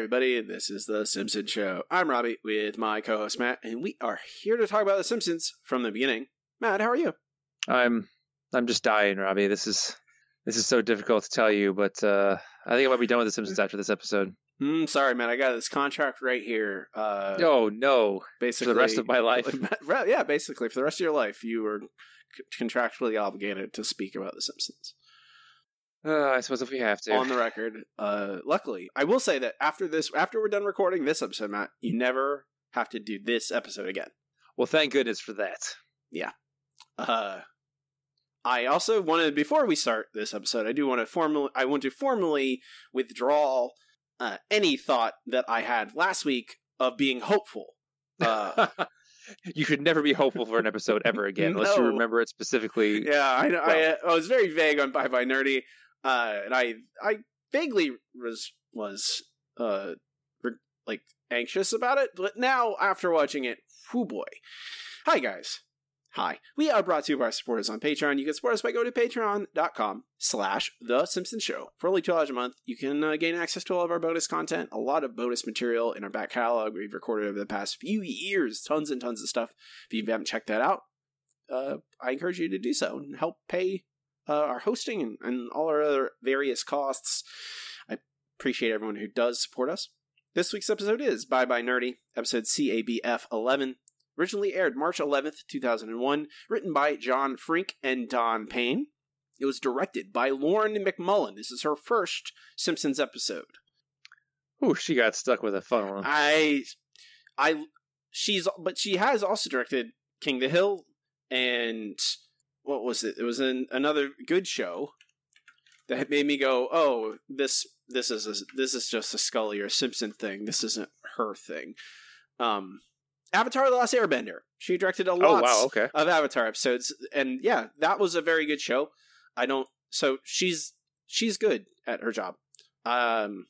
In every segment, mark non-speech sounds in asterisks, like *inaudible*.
everybody. This is The Simpsons Show. I'm Robbie with my co host Matt, and we are here to talk about The Simpsons from the beginning. Matt, how are you? I'm I'm just dying, Robbie. This is this is so difficult to tell you, but uh, I think I might be done with The Simpsons after this episode. Mm, sorry, man. I got this contract right here. Uh, oh no! basically, For the rest of my life. *laughs* yeah, basically, for the rest of your life, you were contractually obligated to speak about The Simpsons. Uh, I suppose if we have to. on the record. Uh, luckily, I will say that after this, after we're done recording this episode, Matt, you never have to do this episode again. well, thank goodness for that. Yeah. Uh, I also wanted before we start this episode, I do want to formally, I want to formally withdraw uh, any thought that I had last week of being hopeful. *laughs* Uh, you should never be hopeful for an episode ever again, unless you remember it specifically. yeah, I, I, I was very vague on Bye Bye Nerdie, uh, and I, I vaguely was was uh, re- like anxious about it, but now after watching it, whoo boy! Hi guys, hi. We are brought to you by our supporters on Patreon. You can support us by going to patreon.com slash The Simpsons Show. For only $2 a month, you can uh, gain access to all of our bonus content, a lot of bonus material in our back catalog we've recorded over the past few years, tons and tons of stuff. If you haven't checked that out, uh, I encourage you to do so and help pay uh, our hosting and, and all our other various costs. I appreciate everyone who does support us. This week's episode is Bye Bye Nerdie, episode CABF 11. Originally aired March 11th, 2001, written by John Frink and Don Payne. It was directed by Lauren MacMullan. This is her first Simpsons episode. Ooh, she got stuck with a fun one. I, I, she's, but she has also directed King the Hill and what was it? It was an, another good show that made me go, "Oh, this, this is a, this is just a Scully or Simpson thing. This isn't her thing." Um, Avatar: The Last Airbender. She directed a oh lot wow, okay. of Avatar episodes, and yeah, that was a very good show. I don't. So she's she's good at her job. Um,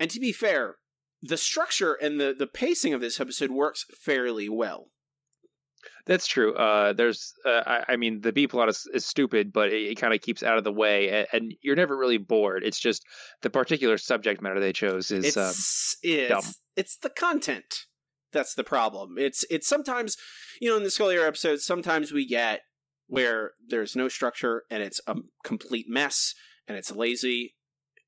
and to be fair, the structure and the the pacing of this episode works fairly well. That's true. Uh, there's, uh, I, I mean, the B plot is, is stupid, but it, it kind of keeps out of the way, and, and you're never really bored. It's just the particular subject matter they chose is um, It's it's dumb. it's the content that's the problem. It's it's sometimes you know in the Scullier episodes sometimes we get where there's no structure and it's a complete mess and it's lazy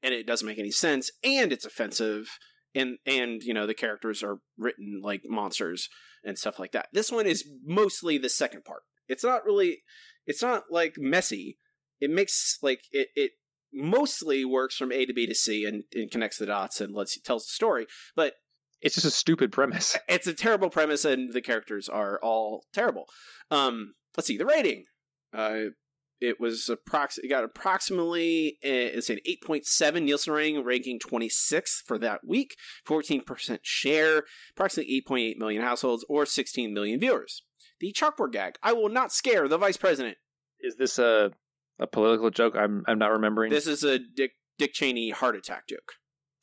and it doesn't make any sense and it's offensive and and you know the characters are written like monsters and stuff like that. This one is mostly the second part. It's not really it's not like messy. It makes like it it mostly works from A to B to C and, and connects the dots and lets tells the story. But it's just a stupid premise. *laughs* it's a terrible premise and the characters are all terrible. Um, let's see the rating. Uh, it was approx- it got approximately uh, it's an 8.7 Nielsen rating, ranking 26th for that week, 14% share, approximately 8.8 million households or 16 million viewers. The chalkboard gag: I will not scare the vice president. Is this a a political joke? I'm I'm not remembering. This is a Dick Dick Cheney heart attack joke.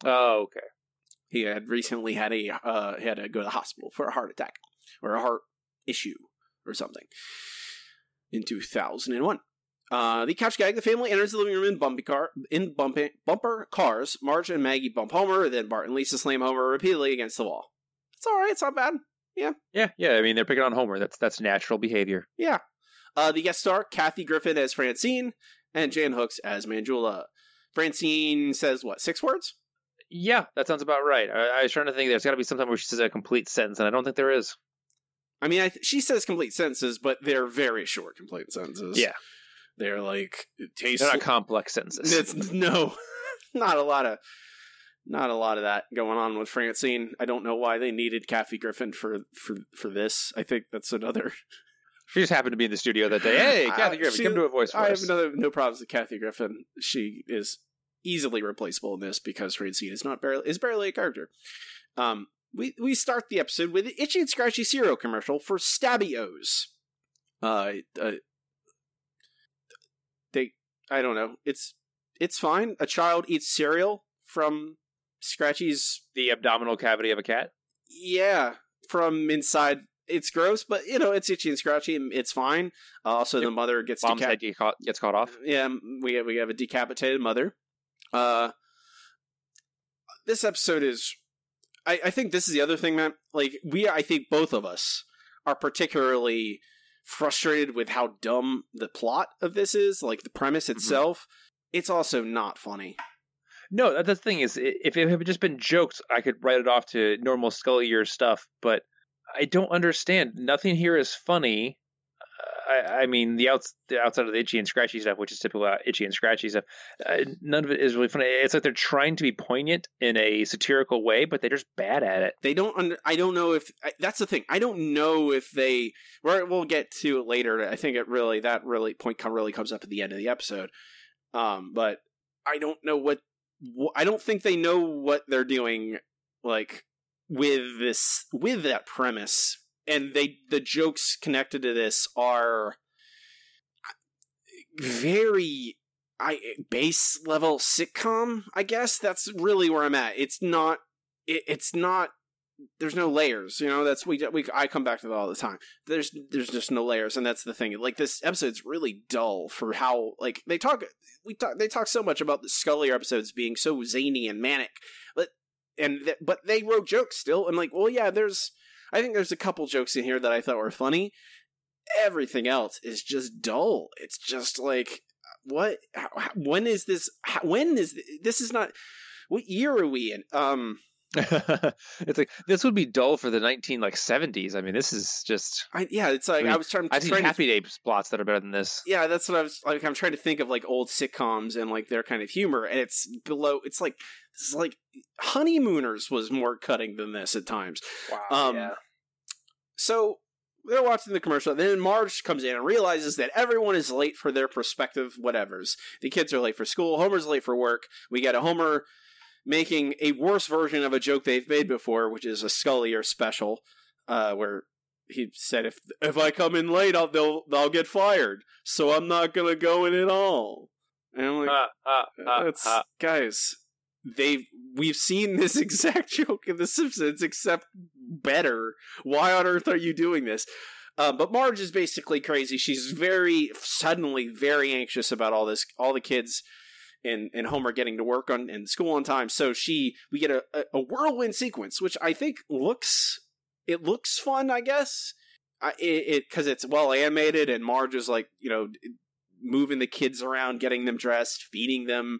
oh, okay. He had recently had a uh, had to go to the hospital for a heart attack or a heart issue or something in 2001. Uh, the couch gag: The family enters the living room in bumpy car in bumpy, bumper cars. Marge and Maggie bump Homer. Then Bart and Lisa slam Homer repeatedly against the wall. It's all right. It's not bad. Yeah, yeah. Yeah. I mean, they're picking on Homer. That's that's natural behavior. Yeah. Uh, the guest star Kathy Griffin as Francine and Jan Hooks as Manjula. Francine says what six words? Yeah, that sounds about right. I, I was trying to think. There's got to be some time where she says a complete sentence, and I don't think there is. I mean, I th- she says complete sentences, but they're very short complete sentences. Yeah. They're like it tastes. They're not complex sentences. it's no, *laughs* not a lot of, not a lot of that going on with Francine. I don't know why they needed Kathy Griffin for for for this. I think that's another. *laughs* She just happened to be in the studio that day. Hey, *laughs* Uh, Kathy Griffin, she- come do a voice for I have no no problems with Kathy Griffin. She is easily replaceable in this because Francine is not barely is barely a character. Um, we we start the episode with an itchy and scratchy cereal commercial for Stabbios. Uh, uh, I don't know. It's it's fine. A child eats cereal from Scratchy's the abdominal cavity of a cat. yeah from inside. It's gross, but you know it's itchy and scratchy. and It's fine. Uh, also, the mother gets Mom's head gets caught off. yeah, we we have a decapitated mother. Uh, this episode is I, I think this is the other thing, man. Like we, I think both of us are particularly frustrated with how dumb the plot of this is. Like the premise mm-hmm. itself, it's also not funny. No, that's the thing is, if it had just been jokes, I could write it off to normal Scully year stuff. But I don't understand. Nothing here is funny. I, I mean, the outs the outside of the itchy and scratchy stuff, which is typical uh, itchy and scratchy stuff. Uh, none of it is really funny. It's like they're trying to be poignant in a satirical way, but they're just bad at it. They don't. Under, I don't know if I, that's the thing. I don't know if they. We're, we'll get to it later. I think it really that really point come really comes up at the end of the episode. Um, but I don't know what. wh- I don't think they know what they're doing. Like with this with that premise, and they the jokes connected to this are very I base level sitcom. I guess that's really where I'm at. It's not. It, it's not. There's no layers. You know. That's we we. I come back to that all the time. There's there's just no layers, and that's the thing. Like this episode's really dull for how like they talk. We talk. They talk so much about the Scully episodes being so zany and manic, but and th- but they wrote jokes still. And like, well, yeah. There's. I think there's a couple jokes in here that I thought were funny. Everything else is just dull. It's just like what how, when is this how, when is th- this is not what year are we in um *laughs* it's like this would be dull for the nineteen like seventies. I mean, this is just. I, yeah it's like I i, was trying, I've seen trying to Happy Days plots that are better than this. yeah that's what i was like i'm trying to think of like old sitcoms and like their kind of humor and it's below it's like it's like honeymooners was more cutting than this at times Wow. Um, so they're watching the commercial. Then Marge comes in and realizes that everyone is late for their prospective whatevers. The kids are late for school. Homer's late for work. We get a Homer making a worse version of a joke they've made before, which is a Scullier special, uh, where he said, "If if I come in late, I'll they'll I'll get fired. So I'm not gonna go in at all." And I'm like, guys they've we've seen *laughs* this exact joke in the simpsons except better why on earth are you doing this uh, but marge is basically crazy she's very suddenly very anxious about all this all the kids and and homer getting to work on and school on time so she we get a, a, whirlwind sequence which i think looks it looks fun i guess I, it because it's well animated and marge is like you know moving the kids around getting them dressed feeding them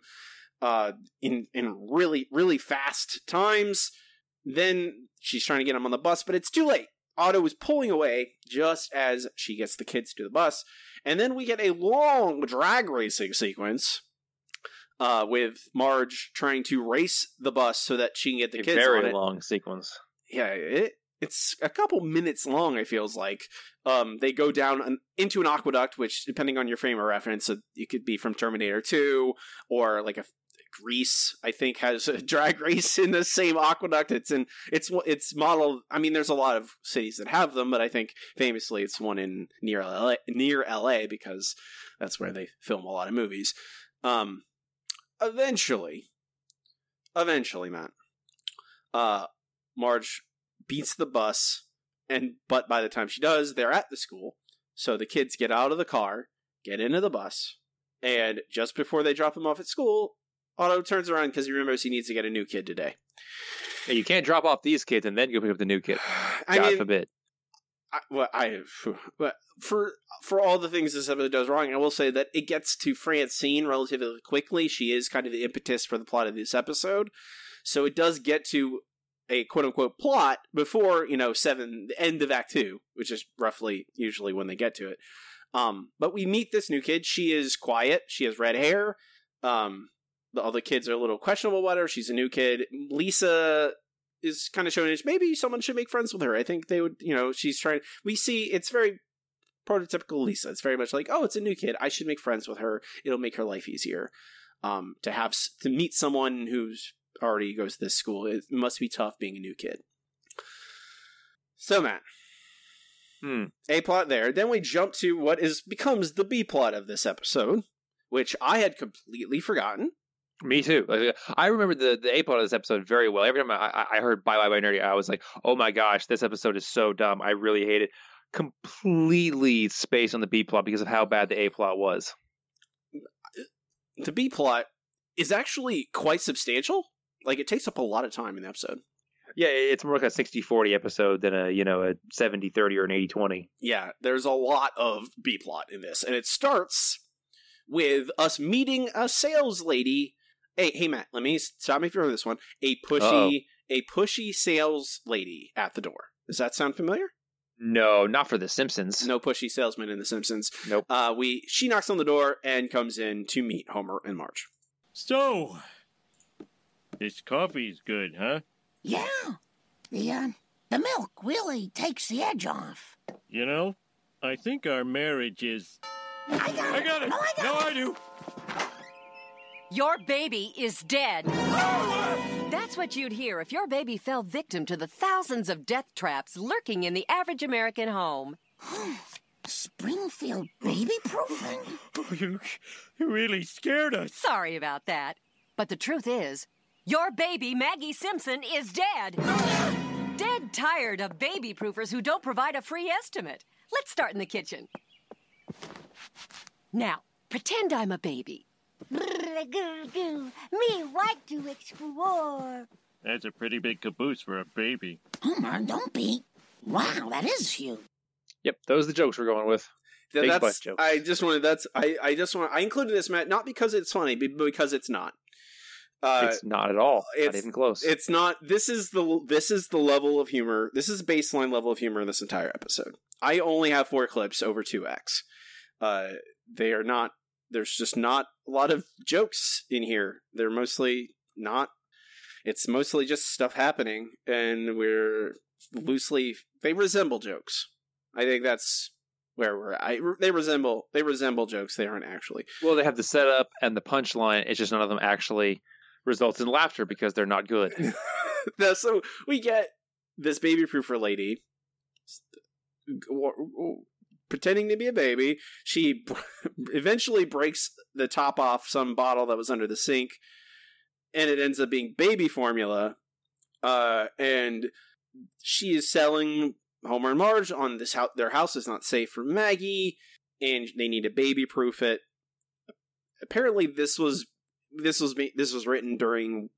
uh, in in really really fast times. Then she's trying to get him on the bus, but it's too late. Otto is pulling away just as she gets the kids to the bus, and then we get a long drag racing sequence uh, with Marge trying to race the bus so that she can get the A kids very long sequence. Yeah, it, it's a couple minutes long. It feels like um, they go down an, into an aqueduct, which, depending on your frame of reference, uh, it could be from Terminator Two or like a Grease. I think has a *laughs* drag race in the same aqueduct. It's in it's it's modeled. I mean, there's a lot of cities that have them, but I think famously it's one in near LA, near LA because that's where they film a lot of movies. Um, eventually, eventually, Matt, uh, Marge beats the bus, and but by the time she does, they're at the school. So the kids get out of the car, get into the bus, and just before they drop them off at school, Otto turns around because he remembers he needs to get a new kid today. And you can't drop off these kids and then go pick up the new kid. *sighs* I God mean, forbid. Well, I but for for all the things this episode does wrong, I will say that it gets to Francine relatively quickly. She is kind of the impetus for the plot of this episode, so it does get to a quote unquote plot before you know seven the end of Act Two, which is roughly usually when they get to it. Um, but we meet this new kid. She is quiet. She has red hair. Um, the other kids are a little questionable about her. She's a new kid. Lisa is kind of showing. Maybe someone should make friends with her. I think they would, you know, she's trying. We see it's very prototypical Lisa. It's very much like, oh, it's a new kid. I should make friends with her. It'll make her life easier. Um, to have to meet someone who's already goes to this school, it must be tough being a new kid. So Matt, Hmm. a plot there. Then we jump to what is becomes the B plot of this episode, which I had completely forgotten. Me too. Like, uh, I remember the the A plot of this episode very well. Every time I, I- I heard "Bye Bye Bye Nerdie," I was like, "Oh my gosh, this episode is so dumb. I really hate it." Completely spaced on the B plot because of how bad the A plot was. The B plot is actually quite substantial. Like it takes up a lot of time in the episode. Yeah, it's more like a 60-40 episode than a you know a 70-30 or an 80-20. Yeah, there's a lot of B plot in this, and it starts with us meeting a sales lady. Hey, hey, Matt, let me stop me if you're on this one. A pushy, a pushy sales lady at the door. Does that sound familiar? No, not for The Simpsons. No pushy salesman in The Simpsons. Nope. Uh, we she knocks on the door and comes in to meet Homer and Marge. So, this coffee's good, huh? Yeah. The, uh, the milk really takes the edge off. You know, I think our marriage is. I got it. I got it! No, I got no, it. I do! Your baby is dead. That's what you'd hear if your baby fell victim to the thousands of death traps lurking in the average American home. *gasps* Springfield baby proofing? Oh, *laughs* you, you really scared us. Sorry about that. But the truth is, your baby, Maggie Simpson, is dead. *gasps* dead tired of baby proofers who don't provide a free estimate. Let's start in the kitchen. Now, pretend I'm a baby. Me like to explore. That's a pretty big caboose for a baby. Homer, don't be. Wow, that is huge. Yep, those are the jokes we're going with. Th- Big that's butt jokes. I just wanted that's I I just want I included this Matt not because it's funny but because it's not. Uh, it's not at all. Not it's- even close. it's not this is the this is the level of humor this is baseline level of humor in this entire episode i only have four clips over 2x uh they are not there's just not a lot of jokes in here. They're mostly not it's mostly just stuff happening and we're loosely they resemble jokes. I think that's where we're I, they resemble they resemble jokes. They aren't actually. Well, they have the setup and the punchline. It's just none of them actually results in laughter because they're not good. *laughs* So we get this baby proofer lady pretending to be a baby. She *laughs* eventually breaks the top off some bottle that was under the sink, and it ends up being baby formula. Uh, and she is selling Homer and Marge on this house. Their house is not safe for Maggie, and they need to baby proof it. Apparently, this was this was this was written during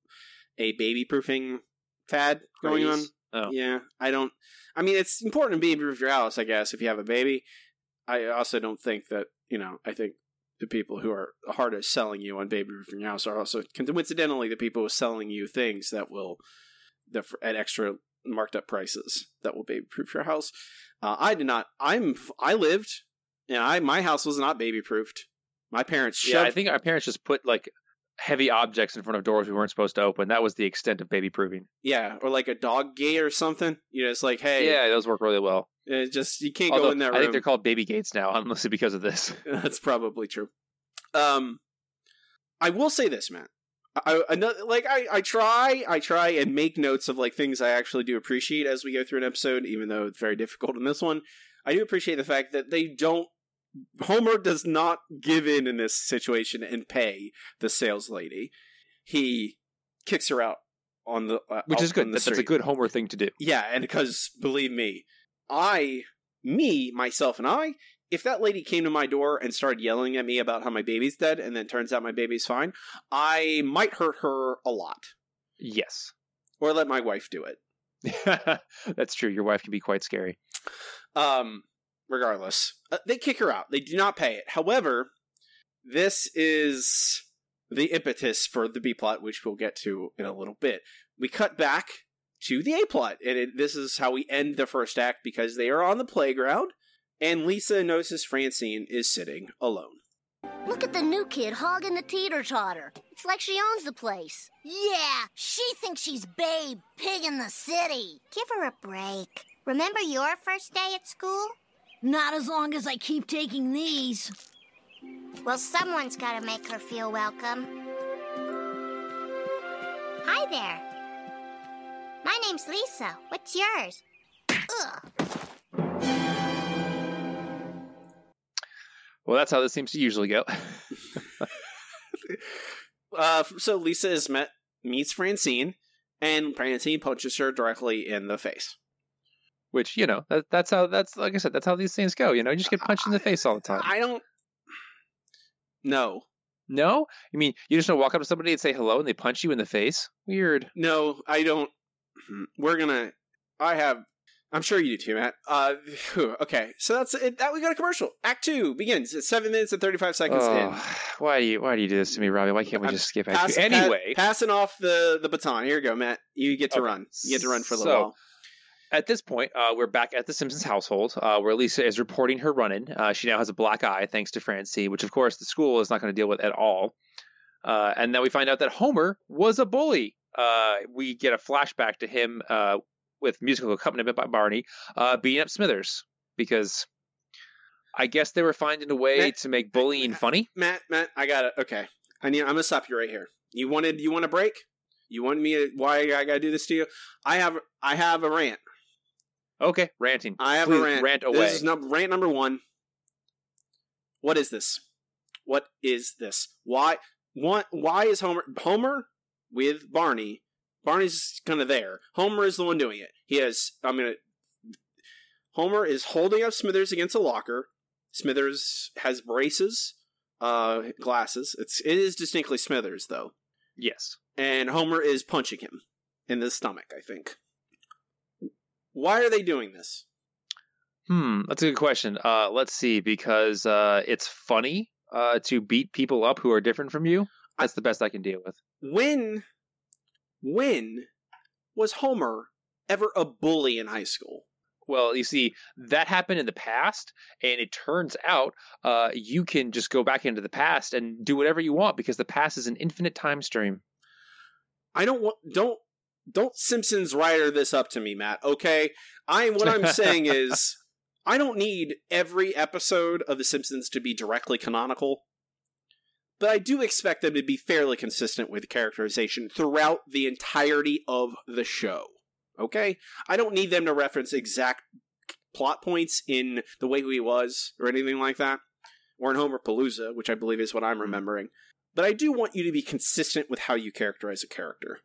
a baby proofing fad going on. Oh. Yeah, I don't. I mean, it's important to baby proof your house, I guess, if you have a baby. I also don't think that you know. I think the people who are hardest selling you on baby proofing your house are also coincidentally the people who are selling you things that will that at extra marked up prices that will baby proof your house. Uh, I did not. I'm. I lived, and I my house was not baby proofed. My parents shoved. Yeah, I think our parents just put like heavy objects in front of doors we weren't supposed to open. That was the extent of baby proving. yeah, or like a dog gate or something. You know, it's like, hey, Yeah, those work really well. it just you can't Although, go in that room. I think they're called baby gates now, *laughs* mostly because of this. *laughs* That's probably true. Um, I will say this, man. I, another like I, I try I try and make notes of like things I actually do appreciate as we go through an episode, even though it's very difficult in this one. I do appreciate the fact that they don't. Homer does not give in in this situation and pay the sales lady. He kicks her out on the uh, Which is good. the That's a good Homer thing to do. Yeah, and because believe me, I, me, myself, and I, if that lady came to my door and started yelling at me about how my baby's dead, and then turns out my baby's fine, I might hurt her a lot, Yes. or let my wife do it. *laughs* That's true. Your wife can be quite scary. Um, regardless, uh, they kick her out. They do not pay it. However, this is the impetus for the B plot, which we'll get to in a little bit. We cut back to the A plot, and it, this is how we end the first act because they are on the playground, and Lisa notices Francine is sitting alone. Look at the new kid hogging the teeter totter. It's like she owns the place. Yeah, she thinks she's Babe, pig in the city. Give her a break. Remember your first day at school? Not as long as I keep taking these. Well, someone's got to make her feel welcome. Hi there. My name's Lisa. What's yours? Ugh. Well, that's how this seems to usually go. *laughs* Uh, so Lisa is met meets Francine, and Francine punches her directly in the face. Which you know that, that's how that's like I said that's how these things go. You know, you just get punched in the face all the time. I don't. No, No, I mean you just don't walk up to somebody and say hello and they punch you in the face. Weird. no, I don't. Mhm. we're gonna. I have. I'm sure you do too, Matt. Uh, okay, so that's it. That we got a commercial. Act two begins at seven minutes and thirty five seconds in. Oh, why do you why do you do this to me, Robbie? Why can't we I'm just skip Pass- act two? pa- Anyway, passing off the the baton. Here you go, Matt. You get to Okay, run. You get to run for a little so- while. At this point, uh, we're back at the Simpsons household, uh, where Lisa is reporting her run-in. Uh, she now has a black eye thanks to Francine, which of course the school is not going to deal with at all. Uh, and then we find out that Homer was a bully. Uh, we get a flashback to him uh, with musical accompaniment by Barney uh, beating up Smithers because I guess they were finding a way Matt- to make bullying funny. Matt, Matt, I got it. Okay, I need. I'm gonna stop you right here. You wanted. You want a break? You want me? To, why I gotta do this to you? I have. I have a rant. Okay, ranting. I have Please, a rant. Rant away. This is num- rant number one. What is this? What is this? Why? What? Why is Homer? Homer with Barney. Barney's kind of there. Homer is the one doing it. He has. I'm gonna. Homer is holding up Smithers against a locker. Smithers has braces, uh, glasses. It's it is distinctly Smithers though, yes. and Homer is punching him in the stomach. I think. Why are they doing this? Hmm, that's a good question. Uh, let's see, because uh, it's funny uh, to beat people up who are different from you. That's the best I can deal with. when when was Homer ever a bully in high school? Well, you see, that happened in the past, and it turns out uh, you can just go back into the past and do whatever you want because the past is an infinite time stream. I don't want don't don't Simpsons writer this up to me, Matt. Okay, I what I'm saying *laughs* is I don't need every episode of The Simpsons to be directly canonical, but I do expect them to be fairly consistent with characterization throughout the entirety of the show. Okay, I don't need them to reference exact plot points in the way he was or anything like that, or in Homerpalooza, which I believe is what I'm mm-hmm. remembering. But I do want you to be consistent with how you characterize a character.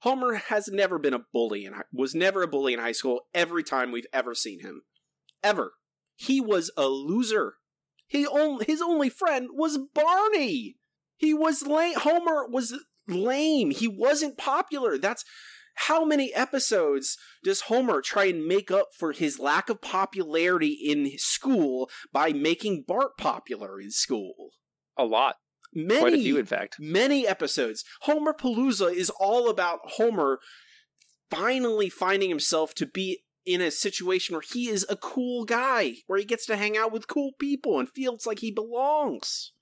Homer has never been a bully and was never a bully in high school every time we've ever seen him. Ever. He was a loser. He only, his only friend was Barney. He was lame. Homer was lame. He wasn't popular. That's how many episodes does Homer try and make up for his lack of popularity in school by making Bart popular in school? A lot. Many, Quite a few, in fact. many episodes. Homerpalooza is all about Homer finally finding himself to be in a situation where he is a cool guy, where he gets to hang out with cool people and feels like he belongs.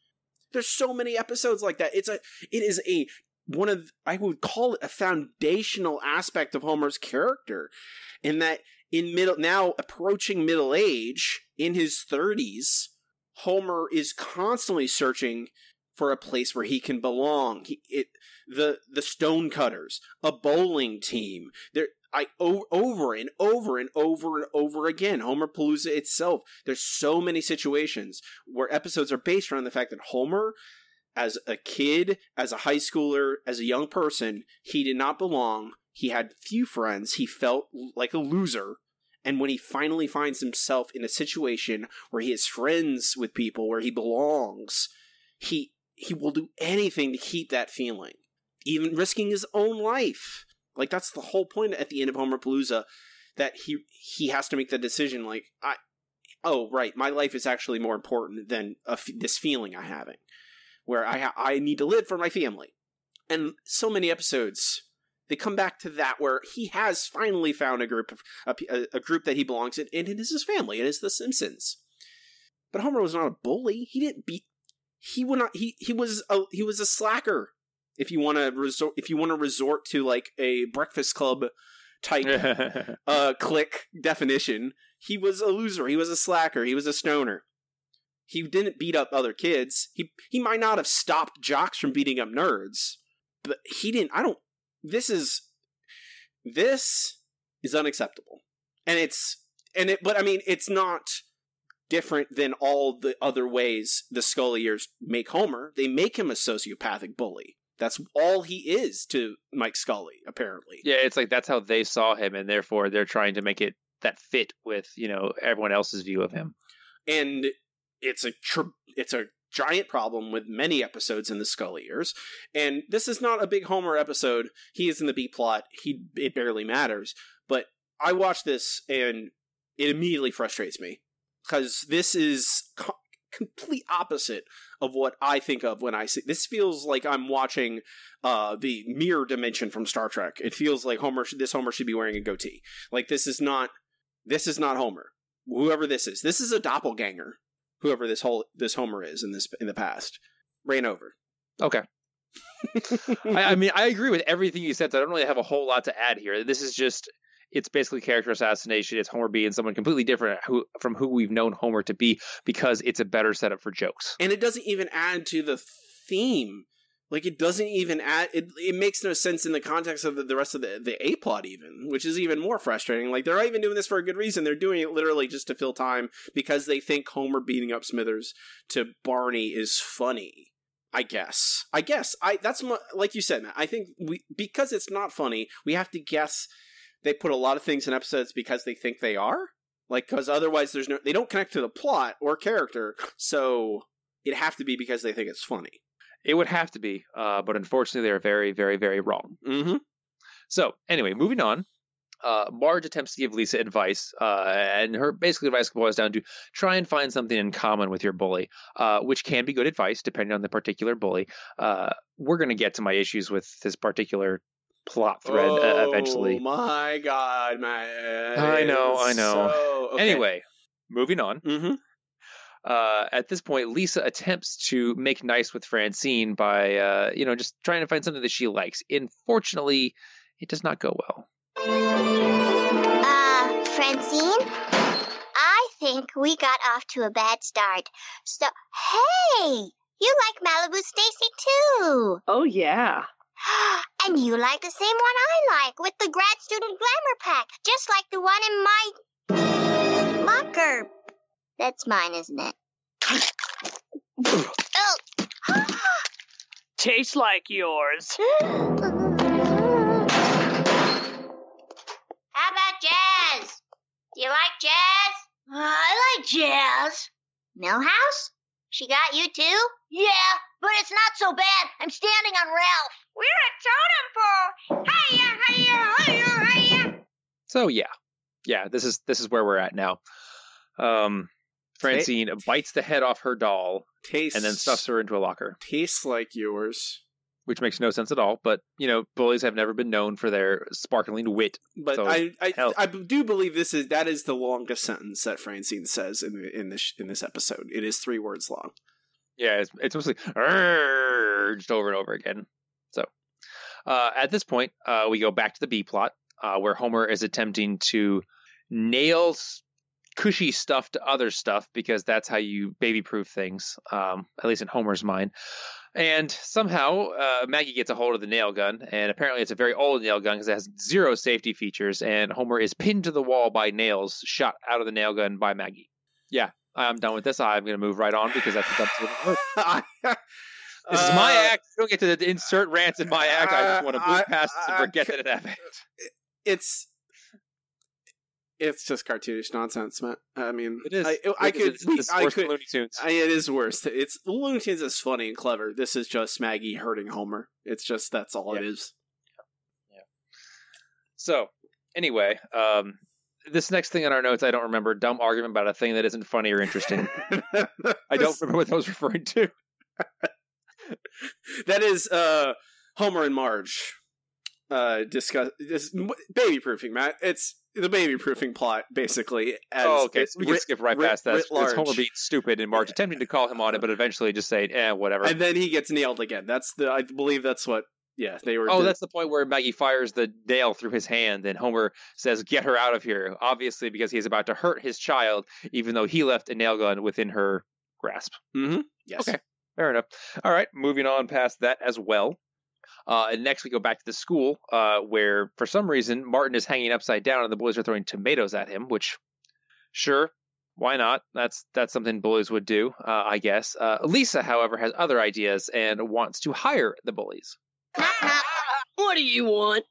There's so many episodes like that. It's a it is a one of I would call it a foundational aspect of Homer's character in that in middle now approaching middle age in his 30s Homer is constantly searching for a place where he can belong. He, it the the stonecutters, a bowling team. There, I o- over and over and over and over again. Homerpalooza itself. There's so many situations where episodes are based around the fact that Homer, as a kid, as a high schooler, as a young person, he did not belong. He had few friends. He felt like a loser. And when he finally finds himself in a situation where he is friends with people, where he belongs, he he will do anything to keep that feeling, even risking his own life. Like that's the whole point at the end of Homerpalooza, that he he has to make the decision. Like I, oh right, my life is actually more important than this feeling I'm having, where I ha- I need to live for my family, and so many episodes they come back to that where he has finally found a group of a, a, a group that he belongs in, and it is his family. It is the Simpsons. But Homer was not a bully. He didn't beat. He would not. He he was a he was a slacker. If you want to resort, if you want to resort to like a Breakfast Club type *laughs* uh click definition, he was a loser. He was a slacker. He was a stoner. He didn't beat up other kids. He he might not have stopped jocks from beating up nerds, but he didn't. I don't. This is this is unacceptable, and it's and it. But I mean, it's not different than all the other ways the Scullyers make Homer. They make him a sociopathic bully. That's all he is to Mike Scully, apparently. yeah, it's like that's how they saw him, and therefore they're trying to make it that fit with you know everyone else's view of him. and it's a tr- it's a giant problem with many episodes in the Scully years, and this is not a big Homer episode. He is in the B plot. He it barely matters. But I watch this and it immediately frustrates me because this is co- complete opposite of what I think of when I see this. Feels like I'm watching uh, the mirror dimension from Star Trek. It feels like Homer. This Homer should be wearing a goatee. Like this is not. This is not Homer. Whoever this is, this is a doppelganger. Whoever this whole this Homer is in this in the past, ran over. Okay. *laughs* I, I mean, I agree with everything you said. So I don't really have a whole lot to add here. This is just it's basically character assassination. It's Homer being someone completely different who, from who we've known Homer to be because it's a better setup for jokes. and it doesn't even add to the theme. Like it doesn't even add. It it makes no sense in the context of the, the rest of the the a plot, even, which is even more frustrating. Like they're not even doing this for a good reason. They're doing it literally just to fill time because they think Homer beating up Smithers to Barney is funny. I guess. I guess. I that's my, like you said, Matt. I think we because it's not funny, we have to guess they put a lot of things in episodes because they think they are. Like because otherwise there's no they don't connect to the plot or character. So it'd have to be because they think it's funny. It would have to be, uh, but unfortunately, they're very, very, very wrong. Mm-hmm. So, anyway, moving on. Uh, Marge attempts to give Lisa advice, uh, and her basically advice boils down to try and find something in common with your bully, uh, which can be good advice depending on the particular bully. Uh, we're going to get to my issues with this particular plot thread uh, eventually. Oh my god, man! I know, I know. So, okay. Anyway, moving on. Mm-hmm. Uh, at this point, Lisa attempts to make nice with Francine by, uh, you know, just trying to find something that she likes. Unfortunately, it does not go well. Uh, Francine? I think we got off to a bad start. So, hey! You like Malibu Stacy too! Oh, yeah. *gasps* And you like the same one I like with the grad student glamour pack, just like the one in my locker. That's mine, isn't it? *laughs* oh. *gasps* Tastes like yours. *gasps* How about jazz? Do you like jazz? Uh, I like jazz. Milhouse? She got you too? Yeah, but it's not so bad. I'm standing on Ralph. We're a totem pole. Hiya, hiya, hiya, hiya. So yeah, yeah, this is this is where we're at now. Um, Francine bites the head off her doll Tastes and then stuffs her into a locker, tastes like yours, which makes no sense at all. But you know, bullies have never been known for their sparkling wit. but So, I I, hell. I do believe this is that is the longest sentence that Francine says in the, in this in this episode. It is three words long. Yeah, it's, it's mostly urged over and over again. So uh, at this point, uh, we go back to the B plot uh, where Homer is attempting to nail cushy stuff to other stuff because that's how you baby proof things, um, at least in Homer's mind. And somehow uh, Maggie gets a hold of the nail gun, and apparently it's a very old nail gun because it has zero safety features. And Homer is pinned to the wall by nails shot out of the nail gun by Maggie. Yeah, I'm done with this. I'm going to move right on because that's *laughs* the episode work. This is my Uh, act. You don't get to insert rants in my act. I just want to move I- past this and I- forget that it happened. It's it's just cartoonish nonsense, man. I mean, It is. I, I It is- could. It's, we- *laughs* I worse than could. Looney Tunes. I, it is worse. It's Looney Tunes is funny and clever. This is just Maggie hurting Homer. It's just that's all it is. Yeah. is. So, anyway, um, this next thing in our notes, I don't remember. Dumb argument about a thing that isn't funny or interesting. *laughs* I don't remember what I was *laughs* referring to. that is uh Homer and Marge uh discuss this baby proofing, Matt. It's the baby proofing plot basically. As oh, okay. So we can writ- skip right writ- past that. It's Homer being stupid and Marge attempting to call him on it, but eventually just saying, eh, whatever. and then he gets nailed again. That's the I believe that's what yeah, they were Oh, that's the point where Maggie fires the nail through his hand, and Homer says, "Get her out of here!" Obviously, because he's about to hurt his child, even though he left a nail gun within her grasp. mm-hmm. Yes. Okay. Fair enough. All right, moving on past that as well. Uh, and next, we go back to the school uh, where, for some reason, Martin is hanging upside down, and the boys are throwing tomatoes at him. Which, sure, why not? That's that's something bullies would do, uh, I guess. Uh, Lisa, however, has other ideas and wants to hire the bullies. Knock, *laughs* knock. What do you want?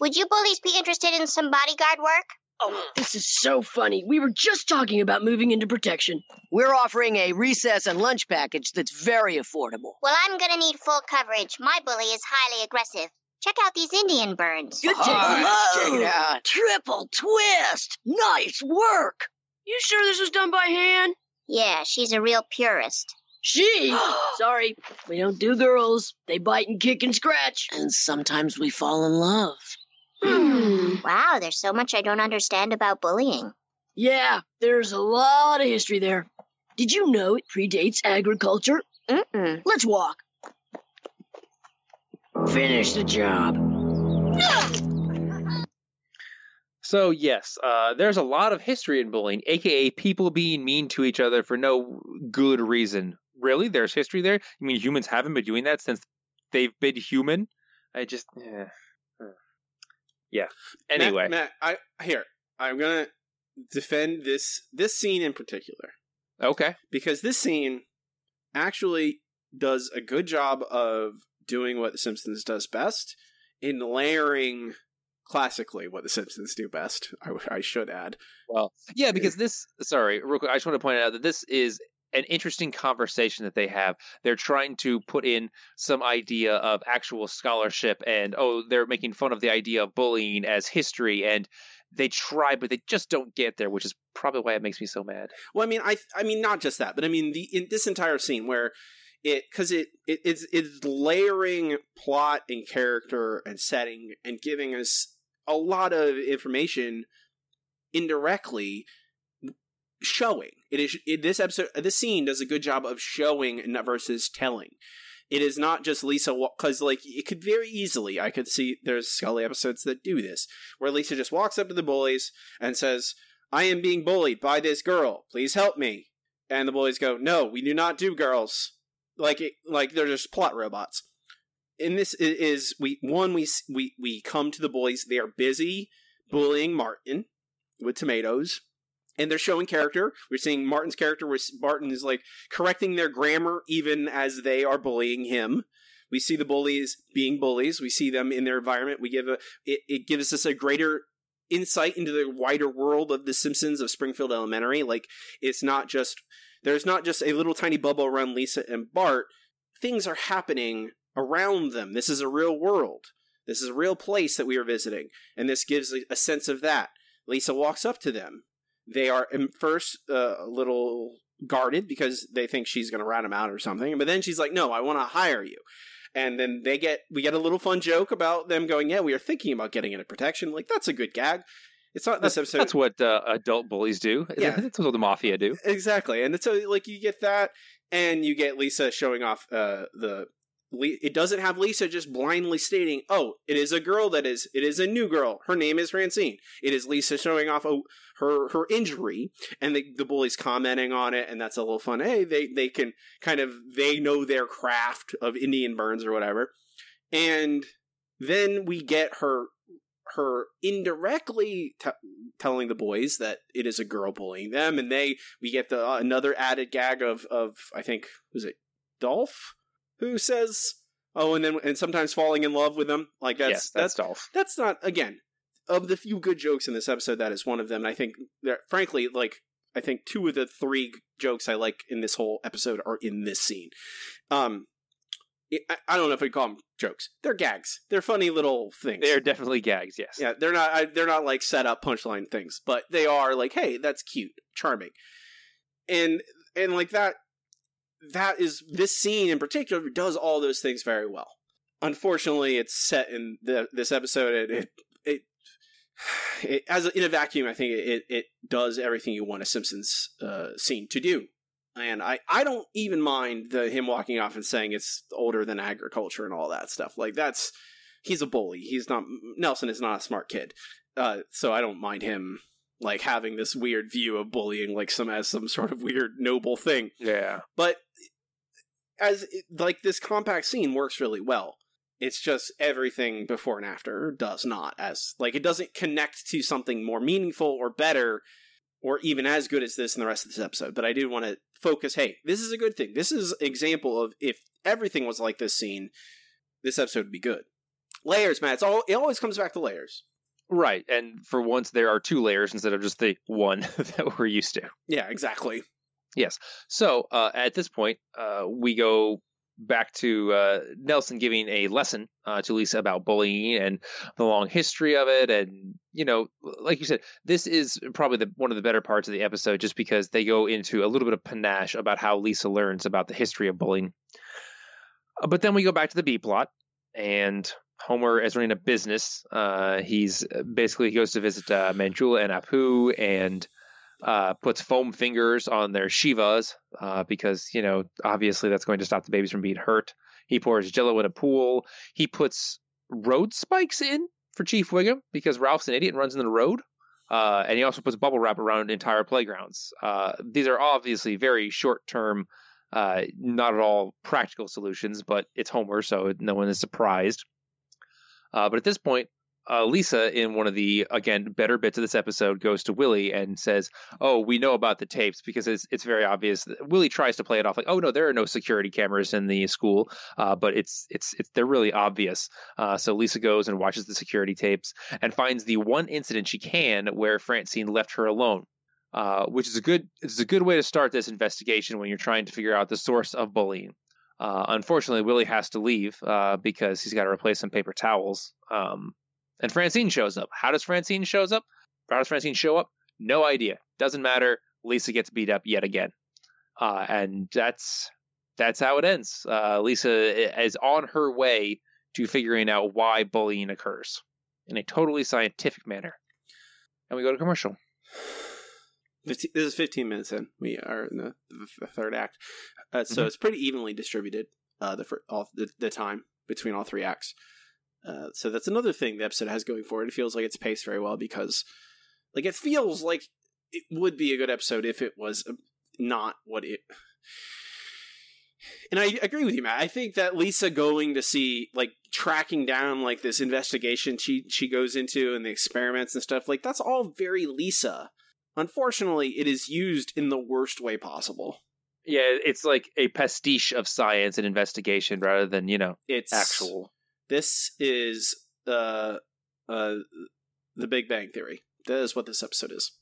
Would you bullies be interested in some bodyguard work? Oh, this is so funny. We were just talking about moving into protection. We're offering a recess and lunch package that's very affordable. Well, I'm gonna need full coverage. My bully is highly aggressive. Check out these Indian burns. Good All right, check it out. Triple twist. Nice work. You sure this was done by hand? Yeah, she's a real purist. She? *gasps* Sorry, we don't do girls. They bite and kick and scratch. And sometimes we fall in love. Hmm. *clears throat* Wow, there's so much I don't understand about bullying. Yeah, there's a lot of history there. Did you know it predates agriculture? Mm-mm. Let's walk. Finish the job. So yes, uh, there's a lot of history in bullying, aka people being mean to each other for no good reason. Really, there's history there. I mean, humans haven't been doing that since they've been human. I just, eh. Yeah. Anyway, Matt, Matt, I here I'm gonna defend this this scene in particular okay. because this scene actually does a good job of doing what The Simpsons does best in layering classically what The Simpsons do best. I, I should add. Well, yeah, because this. Sorry, real quick. I just want to point out that this is an interesting conversation that they have. They're trying to put in some idea of actual scholarship, and oh, they're making fun of the idea of bullying as history, and they try, but they just don't get there, which is probably why it makes me so mad. Well, I mean, I I mean not just that, but I mean the in this entire scene where it because it, it it's it's layering plot and character and setting and giving us a lot of information indirectly showing. It is it, this episode this scene does a good job of showing versus telling. It is not just lisa because like it could very easily i could see there's scully episodes that do this where lisa just walks up to the bullies and says i am being bullied by this girl. Please help me. And the bullies go no we do not do girls. Like it, like they're just plot robots. And this is we one we we we come to the bullies they are busy bullying martin with tomatoes and they're showing character. We're seeing martin's character where martin is like correcting their grammar even as they are bullying him. We see the bullies being bullies. We see them in their environment. We give a it, it gives us a greater insight into the wider world of the simpsons of springfield elementary. Like it's not just there's not just a little tiny bubble around lisa and bart. Things are happening around them. This is a real world. This is a real place that we are visiting. And this gives a, a sense of that. Lisa walks up to them they are at first uh, a little guarded because they think she's going to rat them out or something but then she's like no i want to hire you and then they get we get a little fun joke about them going yeah we are thinking about getting into protection like that's a good gag it's not this episode that's what uh, adult bullies do. Yeah. *laughs* that's what the mafia do. exactly and so like you get that and you get lisa showing off uh the it doesn't have lisa just blindly stating oh it is a girl that is it is a new girl. Her name is francine. It is lisa showing off oh, her her injury and the, the commenting on it and that's a little fun. Hey they they can kind of they know their craft of indian burns or whatever. And then we get her her indirectly t- telling the boys that it is a girl bullying them and they we get the uh, another added gag of of i think was it dolph who says oh and then and sometimes falling in love with them like that's yes, that's, Dolph. that's not again of the few good jokes in this episode that is one of them and i think that frankly like i think two of the three jokes i like in this whole episode are in this scene um I- I don't know if we call them jokes. They're gags. They're funny little things. They're definitely gags. Yes. Yeah, they're not. I, they're not like set up punchline things, but they are like, hey, that's cute, charming, and and like that. That is this scene in particular does all those things very well. Unfortunately, it's set in the this episode. It it, it, it as a, in a vacuum. I think it it does everything you want a Simpsons uh, scene to do. And I, I don't even mind the him walking off and saying it's older than agriculture and all that stuff. Like that's he's a bully. He's not Nelson is not a smart kid. Uh, so I don't mind him like having this weird view of bullying like some as some sort of weird noble thing. Yeah. But as it- like this compact scene works really well. It's just everything before and after does not as like it doesn't connect to something more meaningful or better or even as good as this in the rest of this episode. But I do want to focus, hey, this is a good thing. This is example of if everything was like this scene, this episode would be good. Layers, Matt. It's all it always comes back to layers. Right, and for once there are two layers instead of just the one *laughs* that we're used to. Yeah, exactly. Yes. So uh, at this point, uh, we go back to uh, Nelson giving a lesson uh, to Lisa about bullying and the long history of it, and you know, like you said, this is probably the one of the better parts of the episode, just because they go into a little bit of panache about how Lisa learns about the history of bullying. Uh, But then we go back to the B plot, and Homer is running a business. Uh, he's basically he goes to visit Manjula and Apu and uh, puts foam fingers on their Shivas uh, because you know obviously that's going to stop the babies from being hurt. He pours Jello in a pool. He puts road spikes in for Chief Wiggum because Ralph's an idiot and runs into the road. Uh, and he also puts bubble wrap around entire playgrounds. Uh, these are obviously very short term, uh, not at all practical solutions, but it's Homer, so no one is surprised. But at this point, uh, Lisa, in one of the again better bits of this episode, goes to Willie and says, "Oh, we know about the tapes because it's it's very obvious." Willie tries to play it off like, "Oh no, there are no security cameras in the school," uh, but it's it's it's they're really obvious. Uh, so Lisa goes and watches the security tapes and finds the one incident she can where Francine left her alone. Uh, which is a good it's a good way to start this investigation when you're trying to figure out the source of bullying. Uh, unfortunately, Willie has to leave uh, because he's got to replace some paper towels. Um, and Francine shows up. How does Francine shows up? How does Francine show up? No idea. Doesn't matter. Lisa gets beat up yet again, uh, and that's that's how it ends. Uh, Lisa is on her way to figuring out why bullying occurs in a totally scientific manner. And we go to commercial. *sighs* 15, this is 15 minutes in. We are in the, the third act. Uh, so Mhm. it's pretty evenly distributed, uh, the, all, the, the time between all three acts. Uh, so that's another thing the episode has going forward. It It feels like it's paced very well because, like, it feels like it would be a good episode if it was uh, not what it. And I agree with you, Matt. I think that Lisa going to see, like, tracking down like this investigation she she goes into and the experiments and stuff, like that's all very Lisa. Unfortunately, it is used in the worst way possible. Yeah, it's like a pastiche of science and investigation rather than you know It's actual. This is uh uh the Big Bang Theory. That is what this episode is.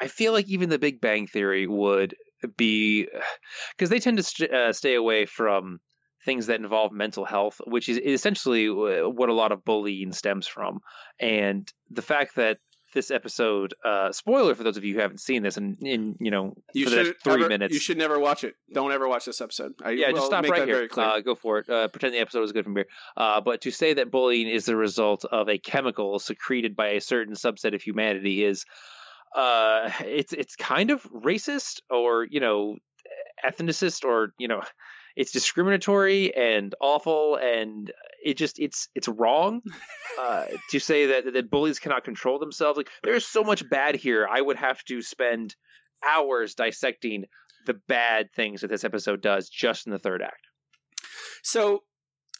I feel like even the Big Bang Theory would be *sighs* because they tend to st- uh, stay away from things that involve mental health, which is essentially uh, what a lot of bullying stems from. And the fact that this episode, uh, spoiler for those of you who haven't seen this, and in you know You for should three ever- minutes, You should never watch it. Don't ever watch this episode. I yeah, just stop right here. Uh, go for it. Uh, pretend the episode was good from here. Uh, but to say that bullying is the result of a chemical secreted by a certain subset of humanity is, uh, it's it's kind of racist or you know, ethnicist or you know, it's discriminatory and awful and it just it's it's wrong *laughs* uh, to say that that bullies cannot control themselves. Like there's so much bad here. I would have to spend hours dissecting the bad things that this episode does just in the third act. So,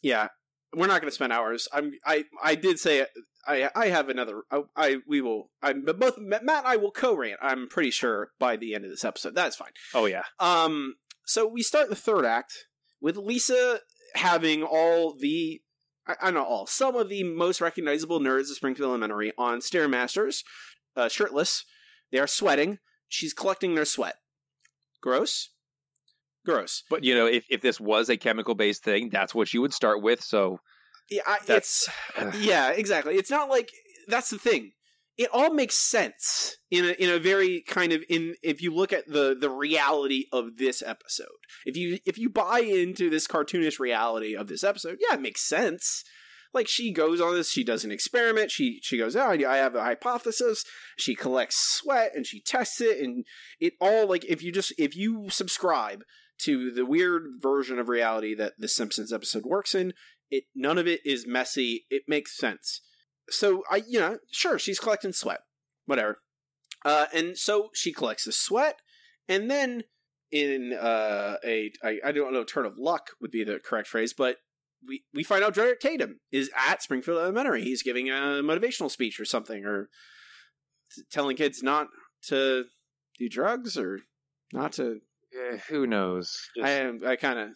yeah, we're not going to spend hours. I'm. I. I did say I. I have another. I. I we will. I'm. But both Matt and I will co-rant. I'm pretty sure by the end of this episode. That's fine. Oh yeah. Um. So we start the third act with Lisa having all the. I, I don't know all some of the most recognizable nerds of Springfield Elementary on stairmasters, uh, shirtless. They are sweating. She's collecting their sweat. Gross. Gross. But you know, if if this was a chemical based thing, that's what you would start with. So Yeah, I, it's *sighs* yeah, exactly. It's not like that's the thing. It all makes sense in a in a very kind of in if you look at the the reality of this episode. If you if you buy into this cartoonish reality of this episode, yeah, it makes sense. Like she goes on this, she does an experiment. She she goes, oh, I have a hypothesis. She collects sweat and she tests it, and it all like if you just if you subscribe to the weird version of reality that the Simpsons episode works in, it none of it is messy. It makes sense. So I, you know, sure, she's collecting sweat, whatever. Uh, and so she collects the sweat, and then in uh, a I, I don't know, turn of luck would be the correct phrase, but we we find out Drederick Tatum is at Springfield Elementary. He's giving a motivational speech or something, or t- telling kids not to do drugs or not to eh, who knows? Just- I I kind of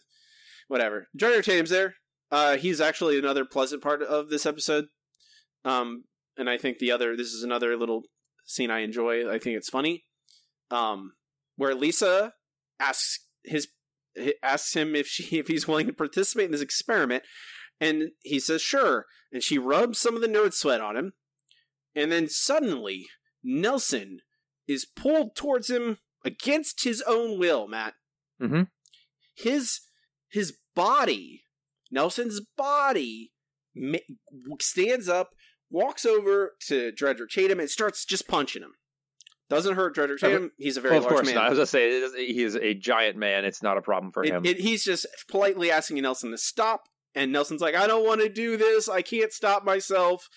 whatever. Jordan Tatum's there. Uh, he's actually another pleasant part of this episode. Um, and I think the other this is another little scene I enjoy. I think it's funny, um, where Lisa asks his asks him if she *laughs* if he's willing to participate in this experiment, and he says sure, and she rubs some of the nerd sweat on him, and then suddenly Nelson is pulled towards him against his own will. Matt, Mm-hmm. his his body, Nelson's body, ma- stands up, walks over to Drederick Tatum, and starts just punching him. Doesn't hurt Drederick Tatum. He's a very Well, of large course man. not. I was gonna say he is a giant man. It's not a problem for It- him. it- he's just politely asking Nelson to stop, and Nelson's like, "I don't want to do this. I can't stop myself."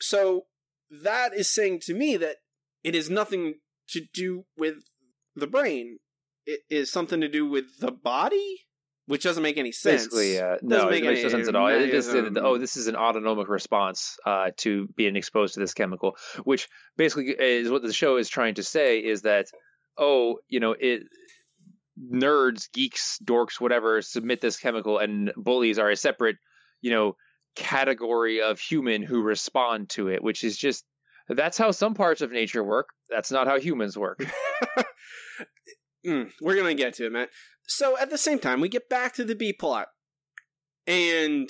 So that is saying to me that it is nothing to do with the brain. It is something to do with the body, which doesn't make any sense. Basically, uh, no, make it makes any- no sense at all. It just, um, oh, this is an autonomic response uh, to being exposed to this chemical, which basically is what the show is trying to say is that, oh, you know, it nerds, geeks, dorks, whatever, submit this chemical, and bullies are a separate, you know, category of human who respond to it, which is just that's how some parts of nature work. That's not how humans work. *laughs* Mm, we're gonna get to it, man. So at the same time, we get back to the B plot, and